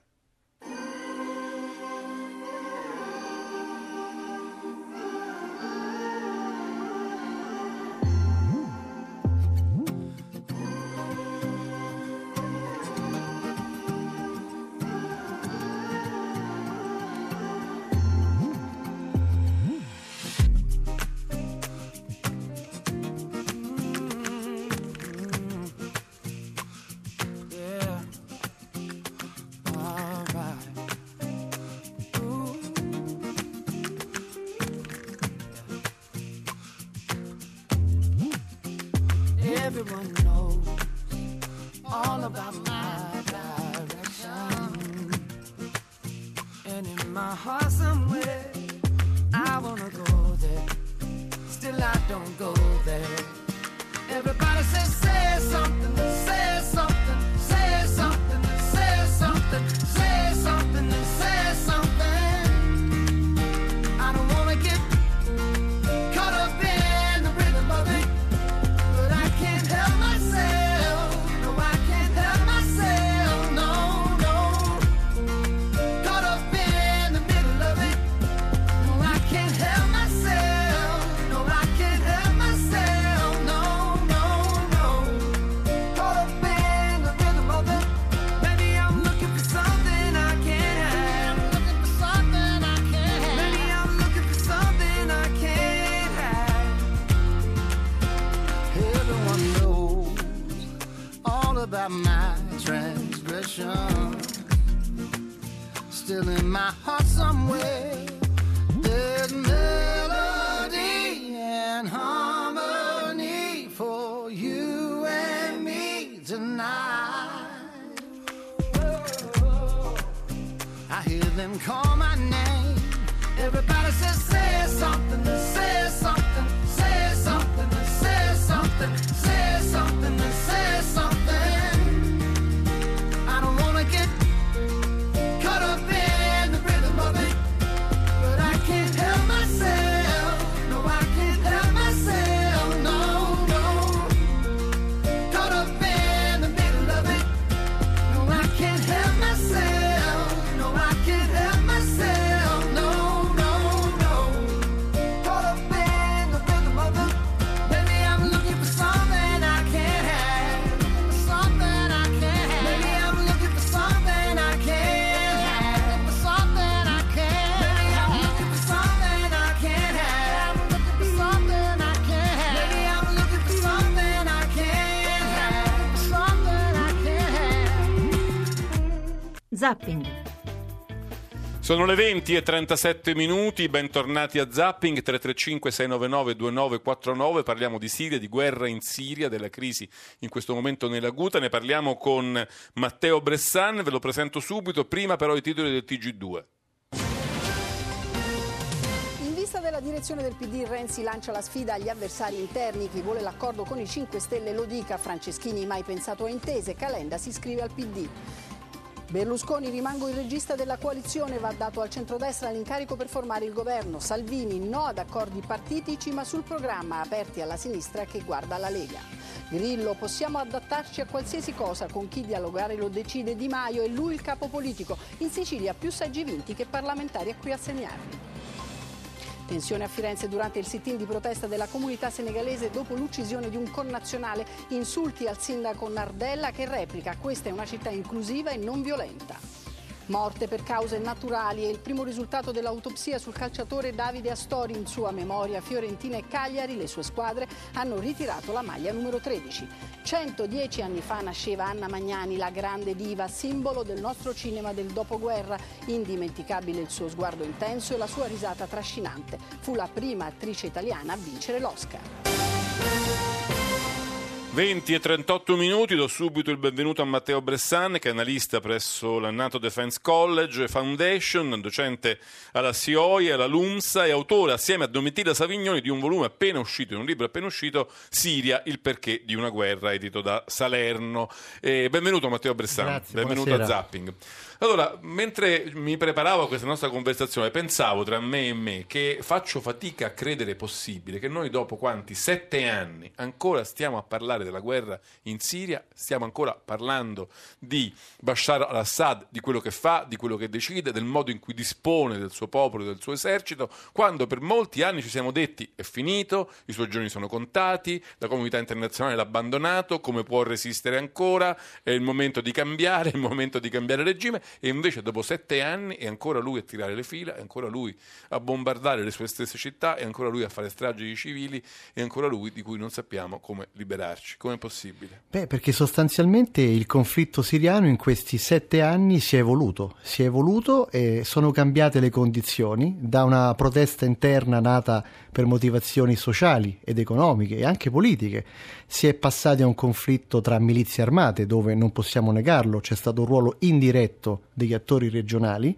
Sono le 20 e 37 minuti, bentornati a Zapping 335 699 2949, parliamo di Siria, di guerra in Siria, della crisi in questo momento nella Guta, ne parliamo con Matteo Bressan, ve lo presento subito, prima però i titoli del TG2. In vista della direzione del PD, Renzi lancia la sfida agli avversari interni. Chi vuole l'accordo con i 5 Stelle lo dica. Franceschini mai pensato a intese. Calenda si iscrive al PD. Berlusconi rimango il regista della coalizione, va dato al centrodestra l'incarico per formare il governo. Salvini no ad accordi partitici ma sul programma aperti alla sinistra che guarda la Lega. Grillo possiamo adattarci a qualsiasi cosa, con chi dialogare lo decide Di Maio e lui il capo politico. In Sicilia più seggi vinti che parlamentari a cui assegnarli. Tensione a Firenze durante il sit-in di protesta della comunità senegalese dopo l'uccisione di un connazionale. Insulti al sindaco Nardella che replica questa è una città inclusiva e non violenta. Morte per cause naturali è il primo risultato dell'autopsia sul calciatore Davide Astori. In sua memoria Fiorentina e Cagliari, le sue squadre, hanno ritirato la maglia numero 13. 110 anni fa nasceva Anna Magnani, la grande diva, simbolo del nostro cinema del dopoguerra. Indimenticabile il suo sguardo intenso e la sua risata trascinante. Fu la prima attrice italiana a vincere l'Oscar. 20 e 38 minuti, do subito il benvenuto a Matteo Bressan, che è analista presso la NATO Defense College Foundation, docente alla SIOI e alla LUMSA e autore assieme a Domitilla Savignoni di un volume appena uscito, di un libro appena uscito, Siria, il perché di una guerra, edito da Salerno. E benvenuto Matteo Bressan, Grazie, benvenuto buonasera. a Zapping. Allora, mentre mi preparavo a questa nostra conversazione, pensavo tra me e me che faccio fatica a credere possibile che noi dopo quanti? Sette anni ancora stiamo a parlare della guerra in Siria, stiamo ancora parlando di Bashar al-Assad, di quello che fa, di quello che decide, del modo in cui dispone del suo popolo, del suo esercito, quando per molti anni ci siamo detti è finito, i suoi giorni sono contati, la comunità internazionale l'ha abbandonato, come può resistere ancora, è il momento di cambiare, è il momento di cambiare regime e invece dopo sette anni è ancora lui a tirare le fila, è ancora lui a bombardare le sue stesse città, è ancora lui a fare stragi di civili, è ancora lui di cui non sappiamo come liberarci. Come è possibile? Beh, perché sostanzialmente il conflitto siriano in questi sette anni si è evoluto, si è evoluto e sono cambiate le condizioni da una protesta interna nata per motivazioni sociali ed economiche e anche politiche. Si è passati a un conflitto tra milizie armate dove non possiamo negarlo, c'è stato un ruolo indiretto degli attori regionali.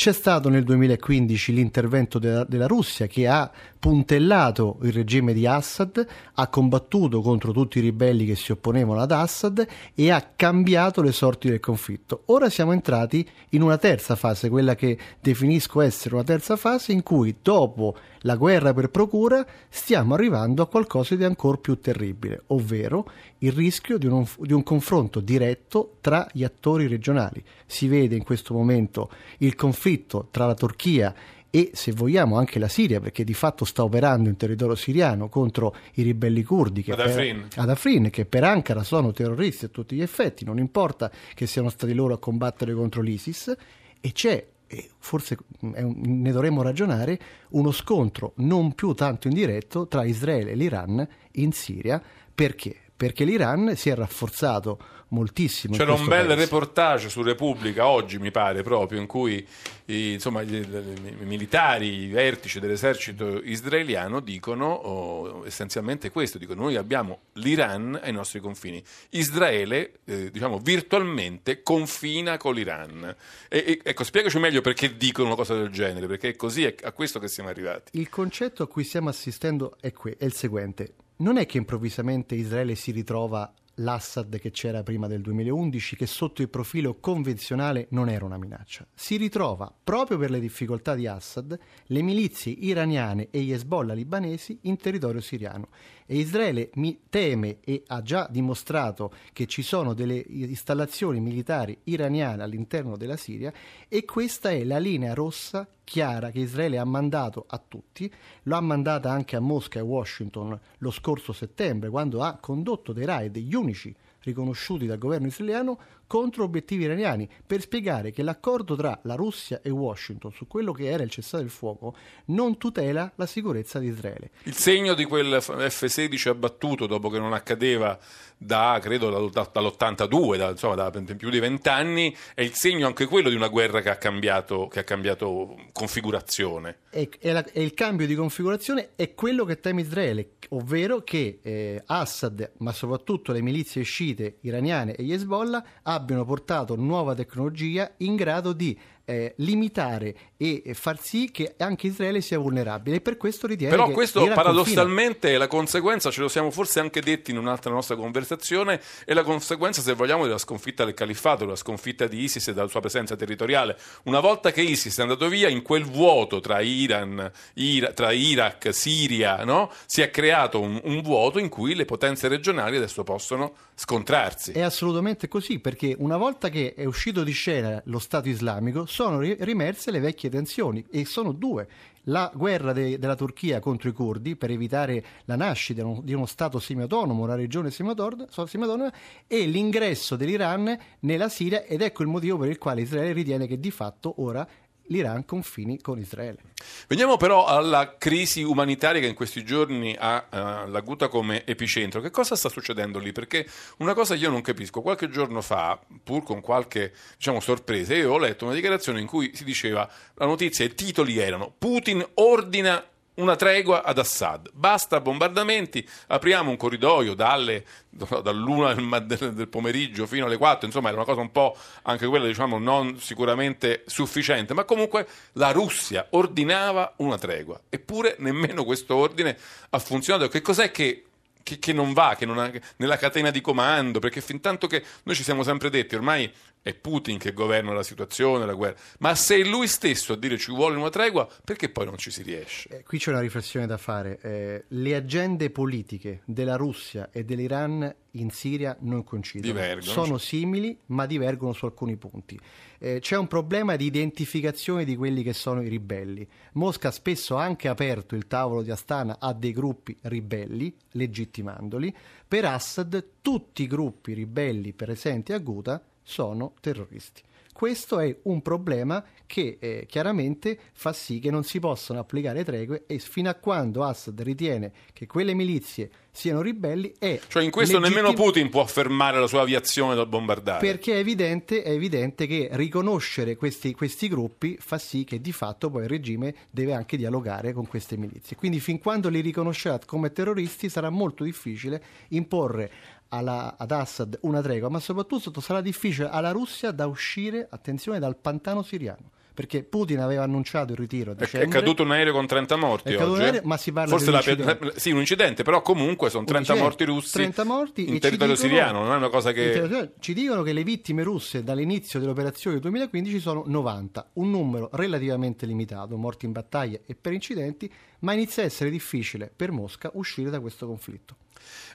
C'è stato nel 2015 l'intervento della, della Russia che ha puntellato il regime di Assad, ha combattuto contro tutti i ribelli che si opponevano ad Assad e ha cambiato le sorti del conflitto. Ora siamo entrati in una terza fase, quella che definisco essere una terza fase in cui dopo la guerra per procura stiamo arrivando a qualcosa di ancora più terribile, ovvero il rischio di un, di un confronto diretto tra gli attori regionali. Si vede in questo momento il conflitto tra la Turchia e se vogliamo anche la Siria perché di fatto sta operando in territorio siriano contro i ribelli curdi che Ad Afrin. per, ad Afrin, che per Ankara sono terroristi a tutti gli effetti, non importa che siano stati loro a combattere contro l'ISIS e c'è e forse un- ne dovremmo ragionare, uno scontro non più tanto indiretto tra Israele e l'Iran in Siria. Perché? Perché l'Iran si è rafforzato moltissimo. C'era un bel paese. reportage su Repubblica oggi, mi pare, proprio in cui i, insomma, i militari, i vertici dell'esercito israeliano dicono oh, essenzialmente questo: dicono noi abbiamo l'Iran ai nostri confini. Israele, eh, diciamo, virtualmente confina con l'Iran. E, e- ecco, spiegaci meglio perché dicono una cosa del genere, perché è così è a questo che siamo arrivati. Il concetto a cui stiamo assistendo è, que- è il seguente. Non è che improvvisamente Israele si ritrova l'Assad che c'era prima del 2011, che sotto il profilo convenzionale non era una minaccia. Si ritrova, proprio per le difficoltà di Assad, le milizie iraniane e gli Hezbollah libanesi in territorio siriano. E Israele mi teme e ha già dimostrato che ci sono delle installazioni militari iraniane all'interno della Siria e questa è la linea rossa chiara che Israele ha mandato a tutti, lo ha mandata anche a Mosca e Washington lo scorso settembre quando ha condotto dei raid, gli unici riconosciuti dal governo israeliano contro obiettivi iraniani per spiegare che l'accordo tra la Russia e Washington su quello che era il cessate il fuoco non tutela la sicurezza di Israele. Il segno di quel F- F-16 abbattuto dopo che non accadeva da, credo, da- dall'82, da, insomma, da più di vent'anni, è il segno anche quello di una guerra che ha cambiato, che ha cambiato configurazione. E, e la- e il cambio di configurazione è quello che teme Israele, ovvero che eh, Assad, ma soprattutto le milizie sciite iraniane e gli Hezbollah, abbiano portato nuova tecnologia in grado di eh, limitare e far sì che anche Israele sia vulnerabile. E per questo ritiene Però questo paradossalmente è la conseguenza, ce lo siamo forse anche detti in un'altra nostra conversazione, è la conseguenza, se vogliamo, della sconfitta del califfato, della sconfitta di ISIS e della sua presenza territoriale. Una volta che ISIS è andato via, in quel vuoto tra Iran, Ira- tra Iraq, Siria, no? si è creato un, un vuoto in cui le potenze regionali adesso possono scontrarsi. È assolutamente così, perché una volta che è uscito di scena lo Stato islamico, sono ri- rimerse le vecchie tensioni e sono due. La guerra de- della Turchia contro i curdi per evitare la nascita di uno, Stato semiautonomo, una regione semiautonoma, e l'ingresso dell'Iran nella Siria ed ecco il motivo per il quale Israele ritiene che di fatto ora l'Iran confini con Israele. Veniamo però alla crisi umanitaria che in questi giorni ha eh, l'Aguta come epicentro. Che cosa sta succedendo lì? Perché una cosa io non capisco. Qualche giorno fa, pur con qualche diciamo, sorpresa, io ho letto una dichiarazione in cui si diceva la notizia e i titoli erano Putin ordina una tregua ad Assad. Basta bombardamenti, apriamo un corridoio dalle, dall'una del, pomeriggio fino alle 4, insomma era una cosa un po' anche quella diciamo non sicuramente sufficiente, ma comunque la Russia ordinava una tregua, eppure nemmeno questo ordine ha funzionato. Che cos'è che che, che non va, che non ha, nella catena di comando, perché fin tanto che noi ci siamo sempre detti, ormai è Putin che governa la situazione, la guerra, ma se è lui stesso a dire ci vuole una tregua, perché poi non ci si riesce? Eh, qui c'è una riflessione da fare. Eh, le agende politiche della Russia e dell'Iran in Siria non coincidono. Divergono, Sono simili, ma divergono su alcuni punti. Eh, c'è un problema di identificazione di quelli che sono i ribelli. Mosca spesso ha anche aperto il tavolo di Astana a dei gruppi ribelli, legittimandoli. Per Assad tutti i gruppi ribelli presenti a Ghouta sono terroristi. Questo è un problema che eh, chiaramente fa sì che non si possano applicare tregue e fino a quando Assad ritiene che quelle milizie siano ribelli è Cioè in questo legittim- nemmeno Putin può fermare la sua aviazione dal bombardare. perché è evidente, è evidente che riconoscere questi, questi gruppi fa sì che di fatto poi il regime deve anche dialogare con queste milizie. Quindi fin quando li riconoscerà come terroristi sarà molto difficile imporre alla- ad Assad una tregua, ma soprattutto sarà difficile alla Russia da uscire, attenzione, dal pantano siriano. Perché Putin aveva annunciato il ritiro a È, dicembre. caduto un aereo con 30 morti aereo, ma si parla Forse di un incidente. sì, un incidente, però comunque sono 30 Certo, morti russi 30 morti in territorio dicono- siriano, non è una cosa che... Ci dicono che le vittime russe dall'inizio dell'operazione del 2015 sono 90, un numero relativamente limitato, morti in battaglia e per incidenti, ma inizia a essere difficile per Mosca uscire da questo conflitto.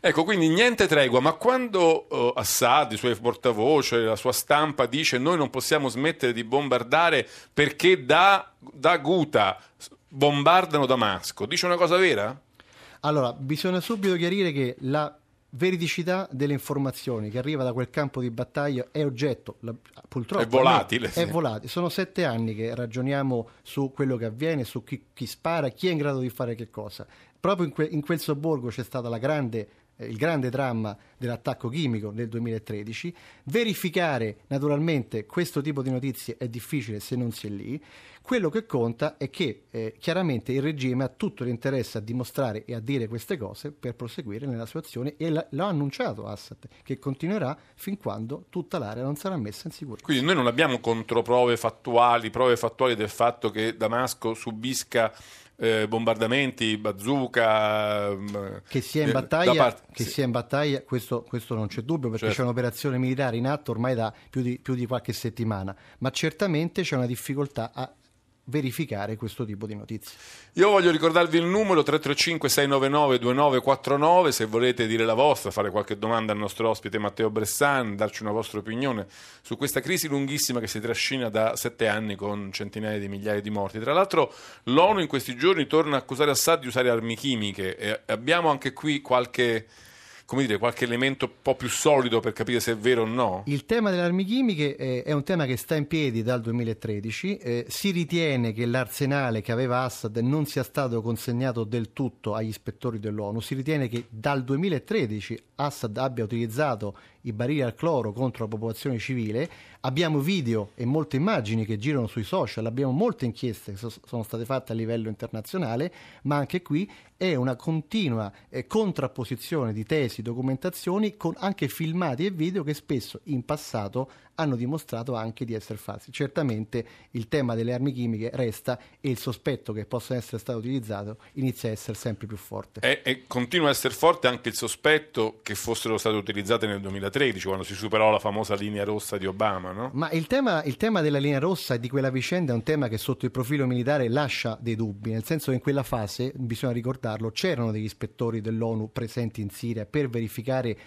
Ecco, quindi niente tregua, ma quando eh, Assad, i suoi portavoce, la sua stampa dice noi non possiamo smettere di bombardare perché da, da Ghouta bombardano Damasco, dice una cosa vera? Allora, bisogna subito chiarire che la veridicità delle informazioni che arriva da quel campo di battaglia è oggetto, la- purtroppo, È volatile, È volatile. Sono sette anni che ragioniamo su quello che avviene, su chi, chi spara, chi è in grado di fare che cosa. Proprio in, que- in quel sobborgo c'è stata la grande eh, il grande dramma dell'attacco chimico nel 2013. Verificare naturalmente questo tipo di notizie è difficile se non si è lì. Quello che conta è che eh, chiaramente il regime ha tutto l'interesse a dimostrare e a dire queste cose per proseguire nella sua azione e la- l'ha annunciato Assad, che continuerà fin quando tutta l'area non sarà messa in sicurezza. Quindi noi non abbiamo controprove fattuali, prove fattuali del fatto che Damasco subisca eh, bombardamenti, bazooka... ehm, Che sia in eh, battaglia, parte- che sì. sia in battaglia questo, questo non c'è dubbio perché Certo. c'è un'operazione militare in atto ormai da più di, più di qualche settimana, ma certamente c'è una difficoltà a verificare questo tipo di notizie. Io voglio ricordarvi il numero 335-699-2949 se volete dire la vostra, fare qualche domanda al nostro ospite Matteo Bressan, darci una vostra opinione su questa crisi lunghissima che si trascina da sette anni con centinaia di migliaia di morti. Tra l'altro l'ONU in questi giorni torna a accusare Assad di usare armi chimiche e abbiamo anche qui qualche, come dire, qualche elemento un po' più solido per capire se è vero o no. Il tema delle armi chimiche eh, è un tema che sta in piedi dal 2013. eh, si ritiene che l'arsenale che aveva Assad non sia stato consegnato del tutto agli ispettori dell'ONU. Si ritiene che dal 2013 Assad abbia utilizzato i barili al cloro contro la popolazione civile. Abbiamo video e molte immagini che girano sui social, abbiamo molte inchieste che so- sono state fatte a livello internazionale, ma anche qui è una continua eh, contrapposizione di tesi, documentazioni con anche filmati e video che spesso in passato hanno dimostrato anche di essere falsi. Certamente il tema delle armi chimiche resta e il sospetto che possa essere stato utilizzato inizia a essere sempre più forte. E, e continua a essere forte anche il sospetto che fossero state utilizzate nel 2013, quando si superò la famosa linea rossa di Obama, no? Ma il tema, il tema della linea rossa e di quella vicenda è un tema che sotto il profilo militare lascia dei dubbi, nel senso che in quella fase, bisogna ricordarlo, c'erano degli ispettori dell'ONU presenti in Siria per verificare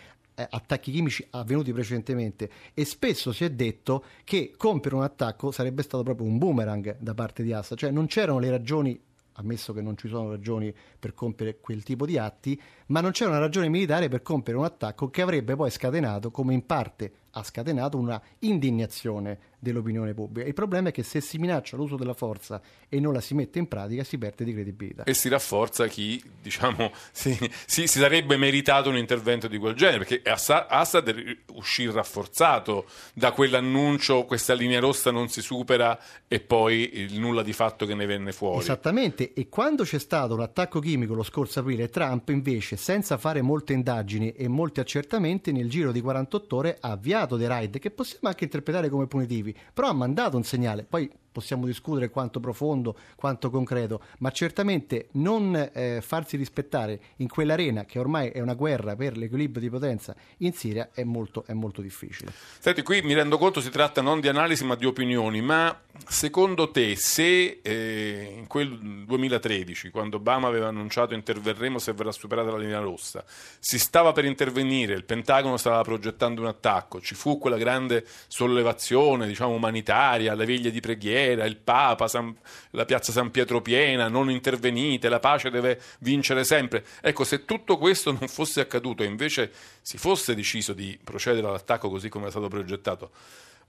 attacchi chimici avvenuti precedentemente e spesso si è detto che compiere un attacco sarebbe stato proprio un boomerang da parte di Assad, cioè non c'erano le ragioni ammesso che non ci sono ragioni per compiere quel tipo di atti, ma non c'era una ragione militare per compiere un attacco che avrebbe poi scatenato, come in parte ha scatenato, una indignazione dell'opinione pubblica. Il problema è che se si minaccia l'uso della forza e non la si mette in pratica si perde di credibilità. E si rafforza chi, diciamo, si, si, si sarebbe meritato un intervento di quel genere, perché Assad, uscì rafforzato da quell'annuncio, questa linea rossa non si supera e poi il nulla di fatto che ne venne fuori. Esattamente, e quando c'è stato un attacco chimico lo scorso aprile, Trump invece, senza fare molte indagini e molti accertamenti, nel giro di 48 ore ha avviato dei raid che possiamo anche interpretare come punitivi, però ha mandato un segnale. Poi possiamo discutere quanto profondo, quanto concreto, ma certamente non eh, farsi rispettare in quell'arena che ormai è una guerra per l'equilibrio di potenza in Siria è molto, è molto difficile. Senti, qui mi rendo conto si tratta non di analisi ma di opinioni, ma secondo te se eh, in quel 2013, quando Obama aveva annunciato interverremo se verrà superata la linea rossa, si stava per intervenire, il Pentagono stava progettando un attacco, ci fu quella grande sollevazione diciamo, umanitaria, le veglie di preghiera, il Papa, San, la piazza San Pietro piena, non intervenite, la pace deve vincere sempre. Ecco, se tutto questo non fosse accaduto e invece si fosse deciso di procedere all'attacco così come è stato progettato,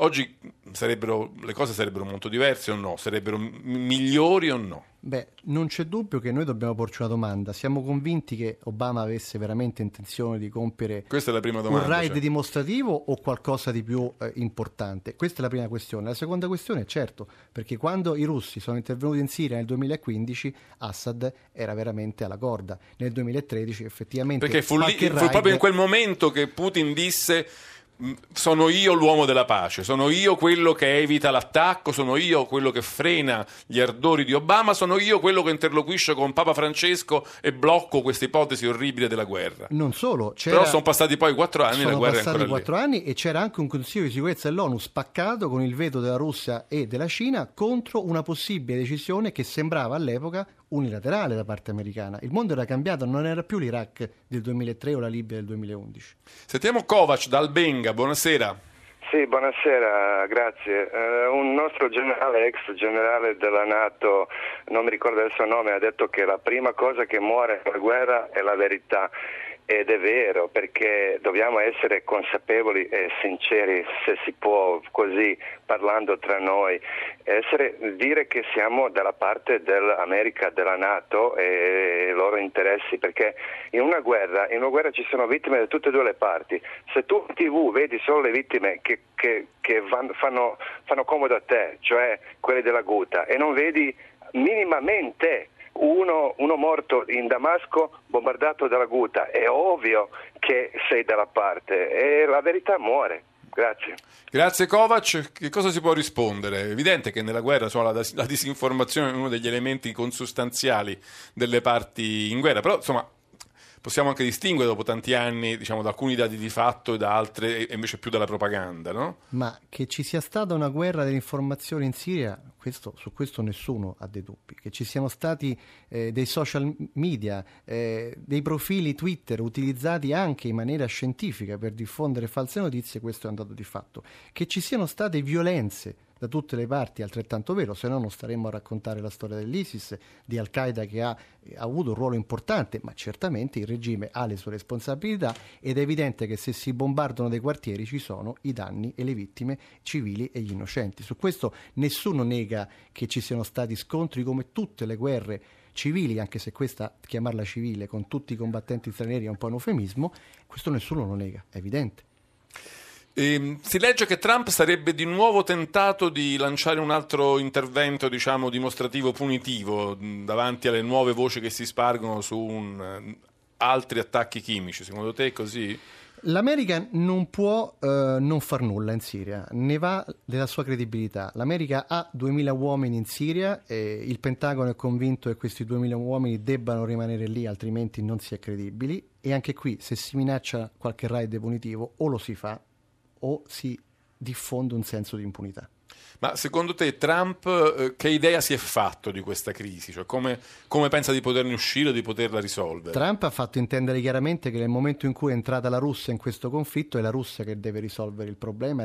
oggi le cose sarebbero molto diverse o no? Sarebbero migliori o no? Beh, non c'è dubbio che noi dobbiamo porci una domanda. Siamo convinti che Obama avesse veramente intenzione di compiere domanda, un raid cioè. dimostrativo o qualcosa di più eh, importante? Questa è la prima questione. La seconda questione è certo, perché quando i russi sono intervenuti in Siria nel 2015, Assad era veramente alla corda. Nel 2013 effettivamente... Perché fu, lì, fu proprio in quel momento che Putin disse sono io l'uomo della pace, sono io quello che evita l'attacco, sono io quello che frena gli ardori di Obama, sono io quello che interloquisce con Papa Francesco e blocco questa ipotesi orribile della guerra. Non solo, però sono passati poi quattro anni sono la guerra è passati ancora quattro anni e c'era anche un Consiglio di sicurezza dell'ONU spaccato con il veto della Russia e della Cina contro una possibile decisione che sembrava all'epoca unilaterale da parte americana. Il mondo era cambiato, non era più l'Iraq del 2003 o la Libia del 2011. Sentiamo Kovac da Albenga, buonasera. Sì, buonasera, grazie. Uh, un nostro generale, ex generale della Nato, non mi ricordo il suo nome, ha detto che la prima cosa che muore nella guerra è la verità. Ed è vero, perché dobbiamo essere consapevoli e sinceri, se si può, così parlando tra noi, essere, dire che siamo dalla parte dell'America, della Nato e i loro interessi, perché in una guerra, in una guerra ci sono vittime da tutte e due le parti. Se tu in tv vedi solo le vittime che, che, che van, fanno, fanno comodo a te, cioè quelle della Guta, e non vedi minimamente uno, uno, morto in Damasco bombardato dalla Guta, è ovvio che sei dalla parte e la verità muore. Grazie. Grazie Kovac. Che cosa si può rispondere? È evidente che nella guerra insomma, la, la disinformazione è uno degli elementi consustanziali delle parti in guerra, però insomma possiamo anche distinguere dopo tanti anni diciamo, da alcuni dati di fatto e da altre e invece più dalla propaganda, no? Ma che ci sia stata una guerra dell'informazione in Siria, questo, su questo nessuno ha dei dubbi. Che ci siano stati eh, dei social media, eh, dei profili Twitter utilizzati anche in maniera scientifica per diffondere false notizie, questo è un dato di fatto. Che ci siano state violenze da tutte le parti altrettanto vero, se no non staremmo a raccontare la storia dell'ISIS, di Al-Qaeda che ha, ha, avuto un ruolo importante, ma certamente il regime ha le sue responsabilità ed è evidente che se si bombardano dei quartieri ci sono i danni e le vittime civili e gli innocenti. Su questo nessuno nega che ci siano stati scontri come tutte le guerre civili, anche se questa chiamarla civile con tutti i combattenti stranieri è un po' un eufemismo, questo nessuno lo nega, è evidente. E, si legge che Trump sarebbe di nuovo tentato di lanciare un altro intervento, diciamo, dimostrativo punitivo davanti alle nuove voci che si spargono su un, altri attacchi chimici. Secondo te è così? L'America non può eh, non far nulla in Siria, ne va della sua credibilità. L'America ha 2000 uomini in Siria e il Pentagono è convinto che questi 2000 uomini debbano rimanere lì, altrimenti non si è credibili. E anche qui, se si minaccia qualche raid punitivo, o lo si fa o si diffonde un senso di impunità. Ma secondo te Trump eh, che idea si è fatto di questa crisi? Cioè, come, come, pensa di poterne uscire, di poterla risolvere? Trump ha fatto intendere chiaramente che nel momento in cui è entrata la Russia in questo conflitto è la Russia che deve risolvere il problema.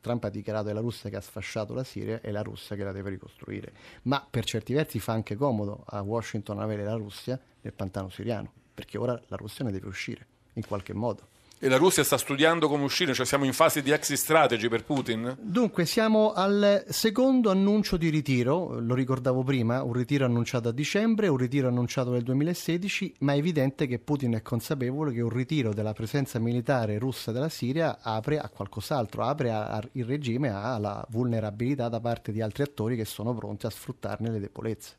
Trump ha dichiarato che è la Russia che ha sfasciato la Siria e la Russia che la deve ricostruire. Ma per certi versi fa anche comodo a Washington avere la Russia nel pantano siriano, perché ora la Russia ne deve uscire in qualche modo. E la Russia sta studiando come uscire, cioè siamo in fase di exit strategy per Putin? Dunque, siamo al secondo annuncio di ritiro, lo ricordavo prima, un ritiro annunciato a dicembre, un ritiro annunciato nel 2016, ma è evidente che Putin è consapevole che un ritiro della presenza militare russa della Siria apre a qualcos'altro, apre il regime alla vulnerabilità da parte di altri attori che sono pronti a sfruttarne le debolezze.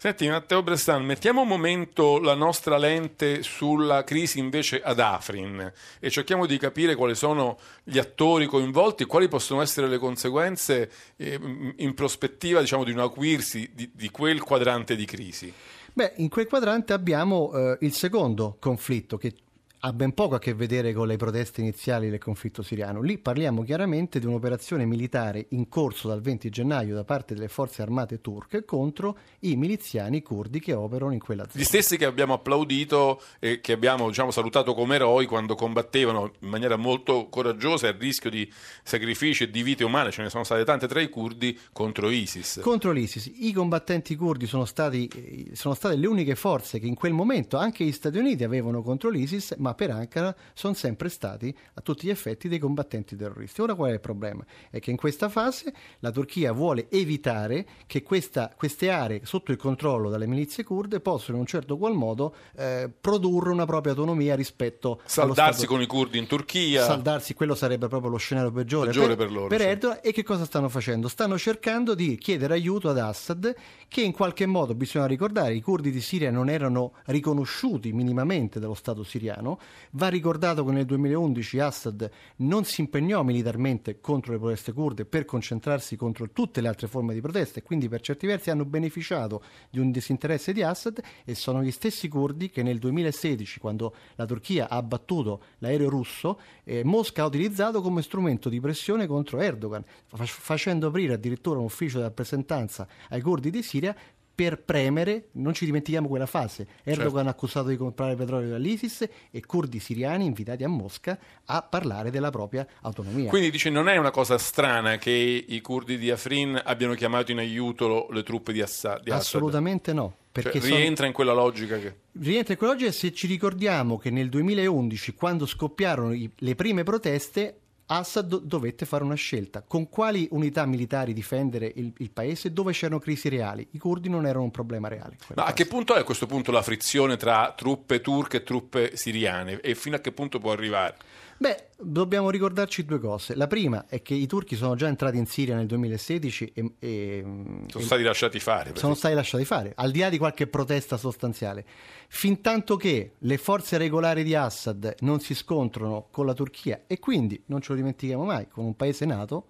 Senti Matteo Bressan, mettiamo un momento la nostra lente sulla crisi invece ad Afrin e cerchiamo di capire quali sono gli attori coinvolti quali possono essere le conseguenze eh, in prospettiva diciamo, di un acuirsi di, di quel quadrante di crisi. Beh, in quel quadrante abbiamo eh, il secondo conflitto che ha ben poco a che vedere con le proteste iniziali del conflitto siriano. Lì parliamo chiaramente di un'operazione militare in corso dal 20 gennaio da parte delle forze armate turche contro i miliziani curdi che operano in quella zona. Gli stessi che abbiamo applaudito e che abbiamo diciamo, salutato come eroi quando combattevano in maniera molto coraggiosa e a rischio di sacrifici e di vite umane, ce ne sono state tante tra i curdi, contro ISIS. Contro l'ISIS. I combattenti curdi sono, stati, eh, sono state le uniche forze che in quel momento anche gli Stati Uniti avevano contro l'ISIS, ma per Ankara sono sempre stati a tutti gli effetti dei combattenti terroristi. Ora qual è il problema? È che in questa fase la Turchia vuole evitare che questa- queste aree sotto il controllo dalle milizie kurde possano in un certo qual modo eh, produrre una propria autonomia rispetto allo Saldarsi con i curdi in Turchia. saldarsi, quello sarebbe proprio lo scenario peggiore, Peggiore per loro, sì. Erdogan. E che cosa stanno facendo? Stanno cercando di chiedere aiuto ad Assad, che in qualche modo, bisogna ricordare, i curdi di Siria non erano riconosciuti minimamente dallo Stato siriano. Va ricordato che nel 2011 Assad non si impegnò militarmente contro le proteste kurde per concentrarsi contro tutte le altre forme di protesta e quindi per certi versi hanno beneficiato di un disinteresse di Assad e sono gli stessi curdi che nel 2016, quando la Turchia ha abbattuto l'aereo russo, eh, Mosca ha utilizzato come strumento di pressione contro Erdogan, fa- facendo aprire addirittura un ufficio di rappresentanza ai curdi di Siria per premere, non ci dimentichiamo quella fase, Erdogan Certo. accusato di comprare petrolio dall'ISIS e curdi siriani invitati a Mosca a parlare della propria autonomia. Quindi dice non è una cosa strana che i curdi di Afrin abbiano chiamato in aiuto le truppe di, Assad. di Assad. Assolutamente no. Cioè, Perché sono- rientra in quella logica che... Rientra in quella logica se ci ricordiamo che nel 2011, quando scoppiarono i- le prime proteste, Assad do- dovette fare una scelta. Con quali unità militari difendere il, il paese dove c'erano crisi reali? I curdi non erano un problema reale. Ma a che punto è a questo punto la frizione tra truppe turche e truppe siriane? E fino a che punto può arrivare? Beh, dobbiamo ricordarci due cose. La prima è che i turchi sono già entrati in Siria nel 2016 e, e- Sono e- stati lasciati fare. sono stati lasciati fare, al di là di qualche protesta sostanziale. Fin tanto che le forze regolari di Assad non si scontrano con la Turchia e quindi, non ce lo dimentichiamo mai, con un paese nato,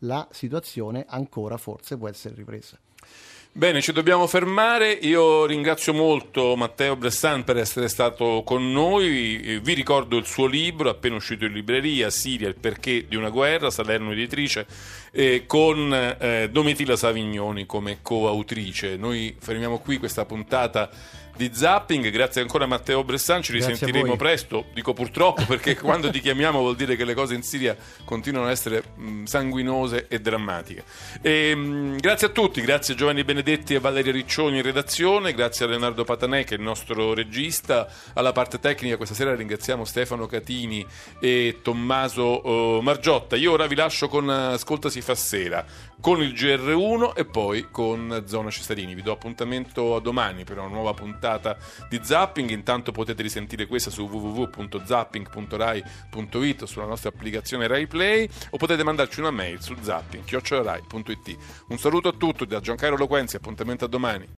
la situazione ancora forse può essere ripresa. Bene, ci dobbiamo fermare. Io ringrazio molto Matteo Bressan per essere stato con noi. Eh, Vi ricordo il suo libro, appena uscito in libreria, Siria, il perché di una guerra, Salerno editrice, eh, con eh, Domitilla Savignoni come coautrice. Noi fermiamo qui questa puntata di Zapping. Grazie ancora a Matteo Bressan, ci Grazie risentiremo presto. Dico purtroppo perché quando ti chiamiamo vuol dire che le cose in Siria continuano ad essere mh, sanguinose e drammatiche. E, mh, grazie a tutti, grazie a Giovanni Benedetti e Valeria Riccioni in redazione, grazie a Leonardo Patanè che è il nostro regista, alla parte tecnica questa sera ringraziamo Stefano Catini e Tommaso eh, Margiotta. Io ora vi lascio con eh, Ascolta si fa sera, con il GR1 e poi con Zona Cittadini. Vi do appuntamento a domani per una nuova puntata di Zapping. Intanto potete risentire questa su www.zapping.rai.it o sulla nostra applicazione Rai Play o potete mandarci una mail su zapping.rai.it. Un saluto a tutti da Giancarlo Loquenzi, appuntamento a domani.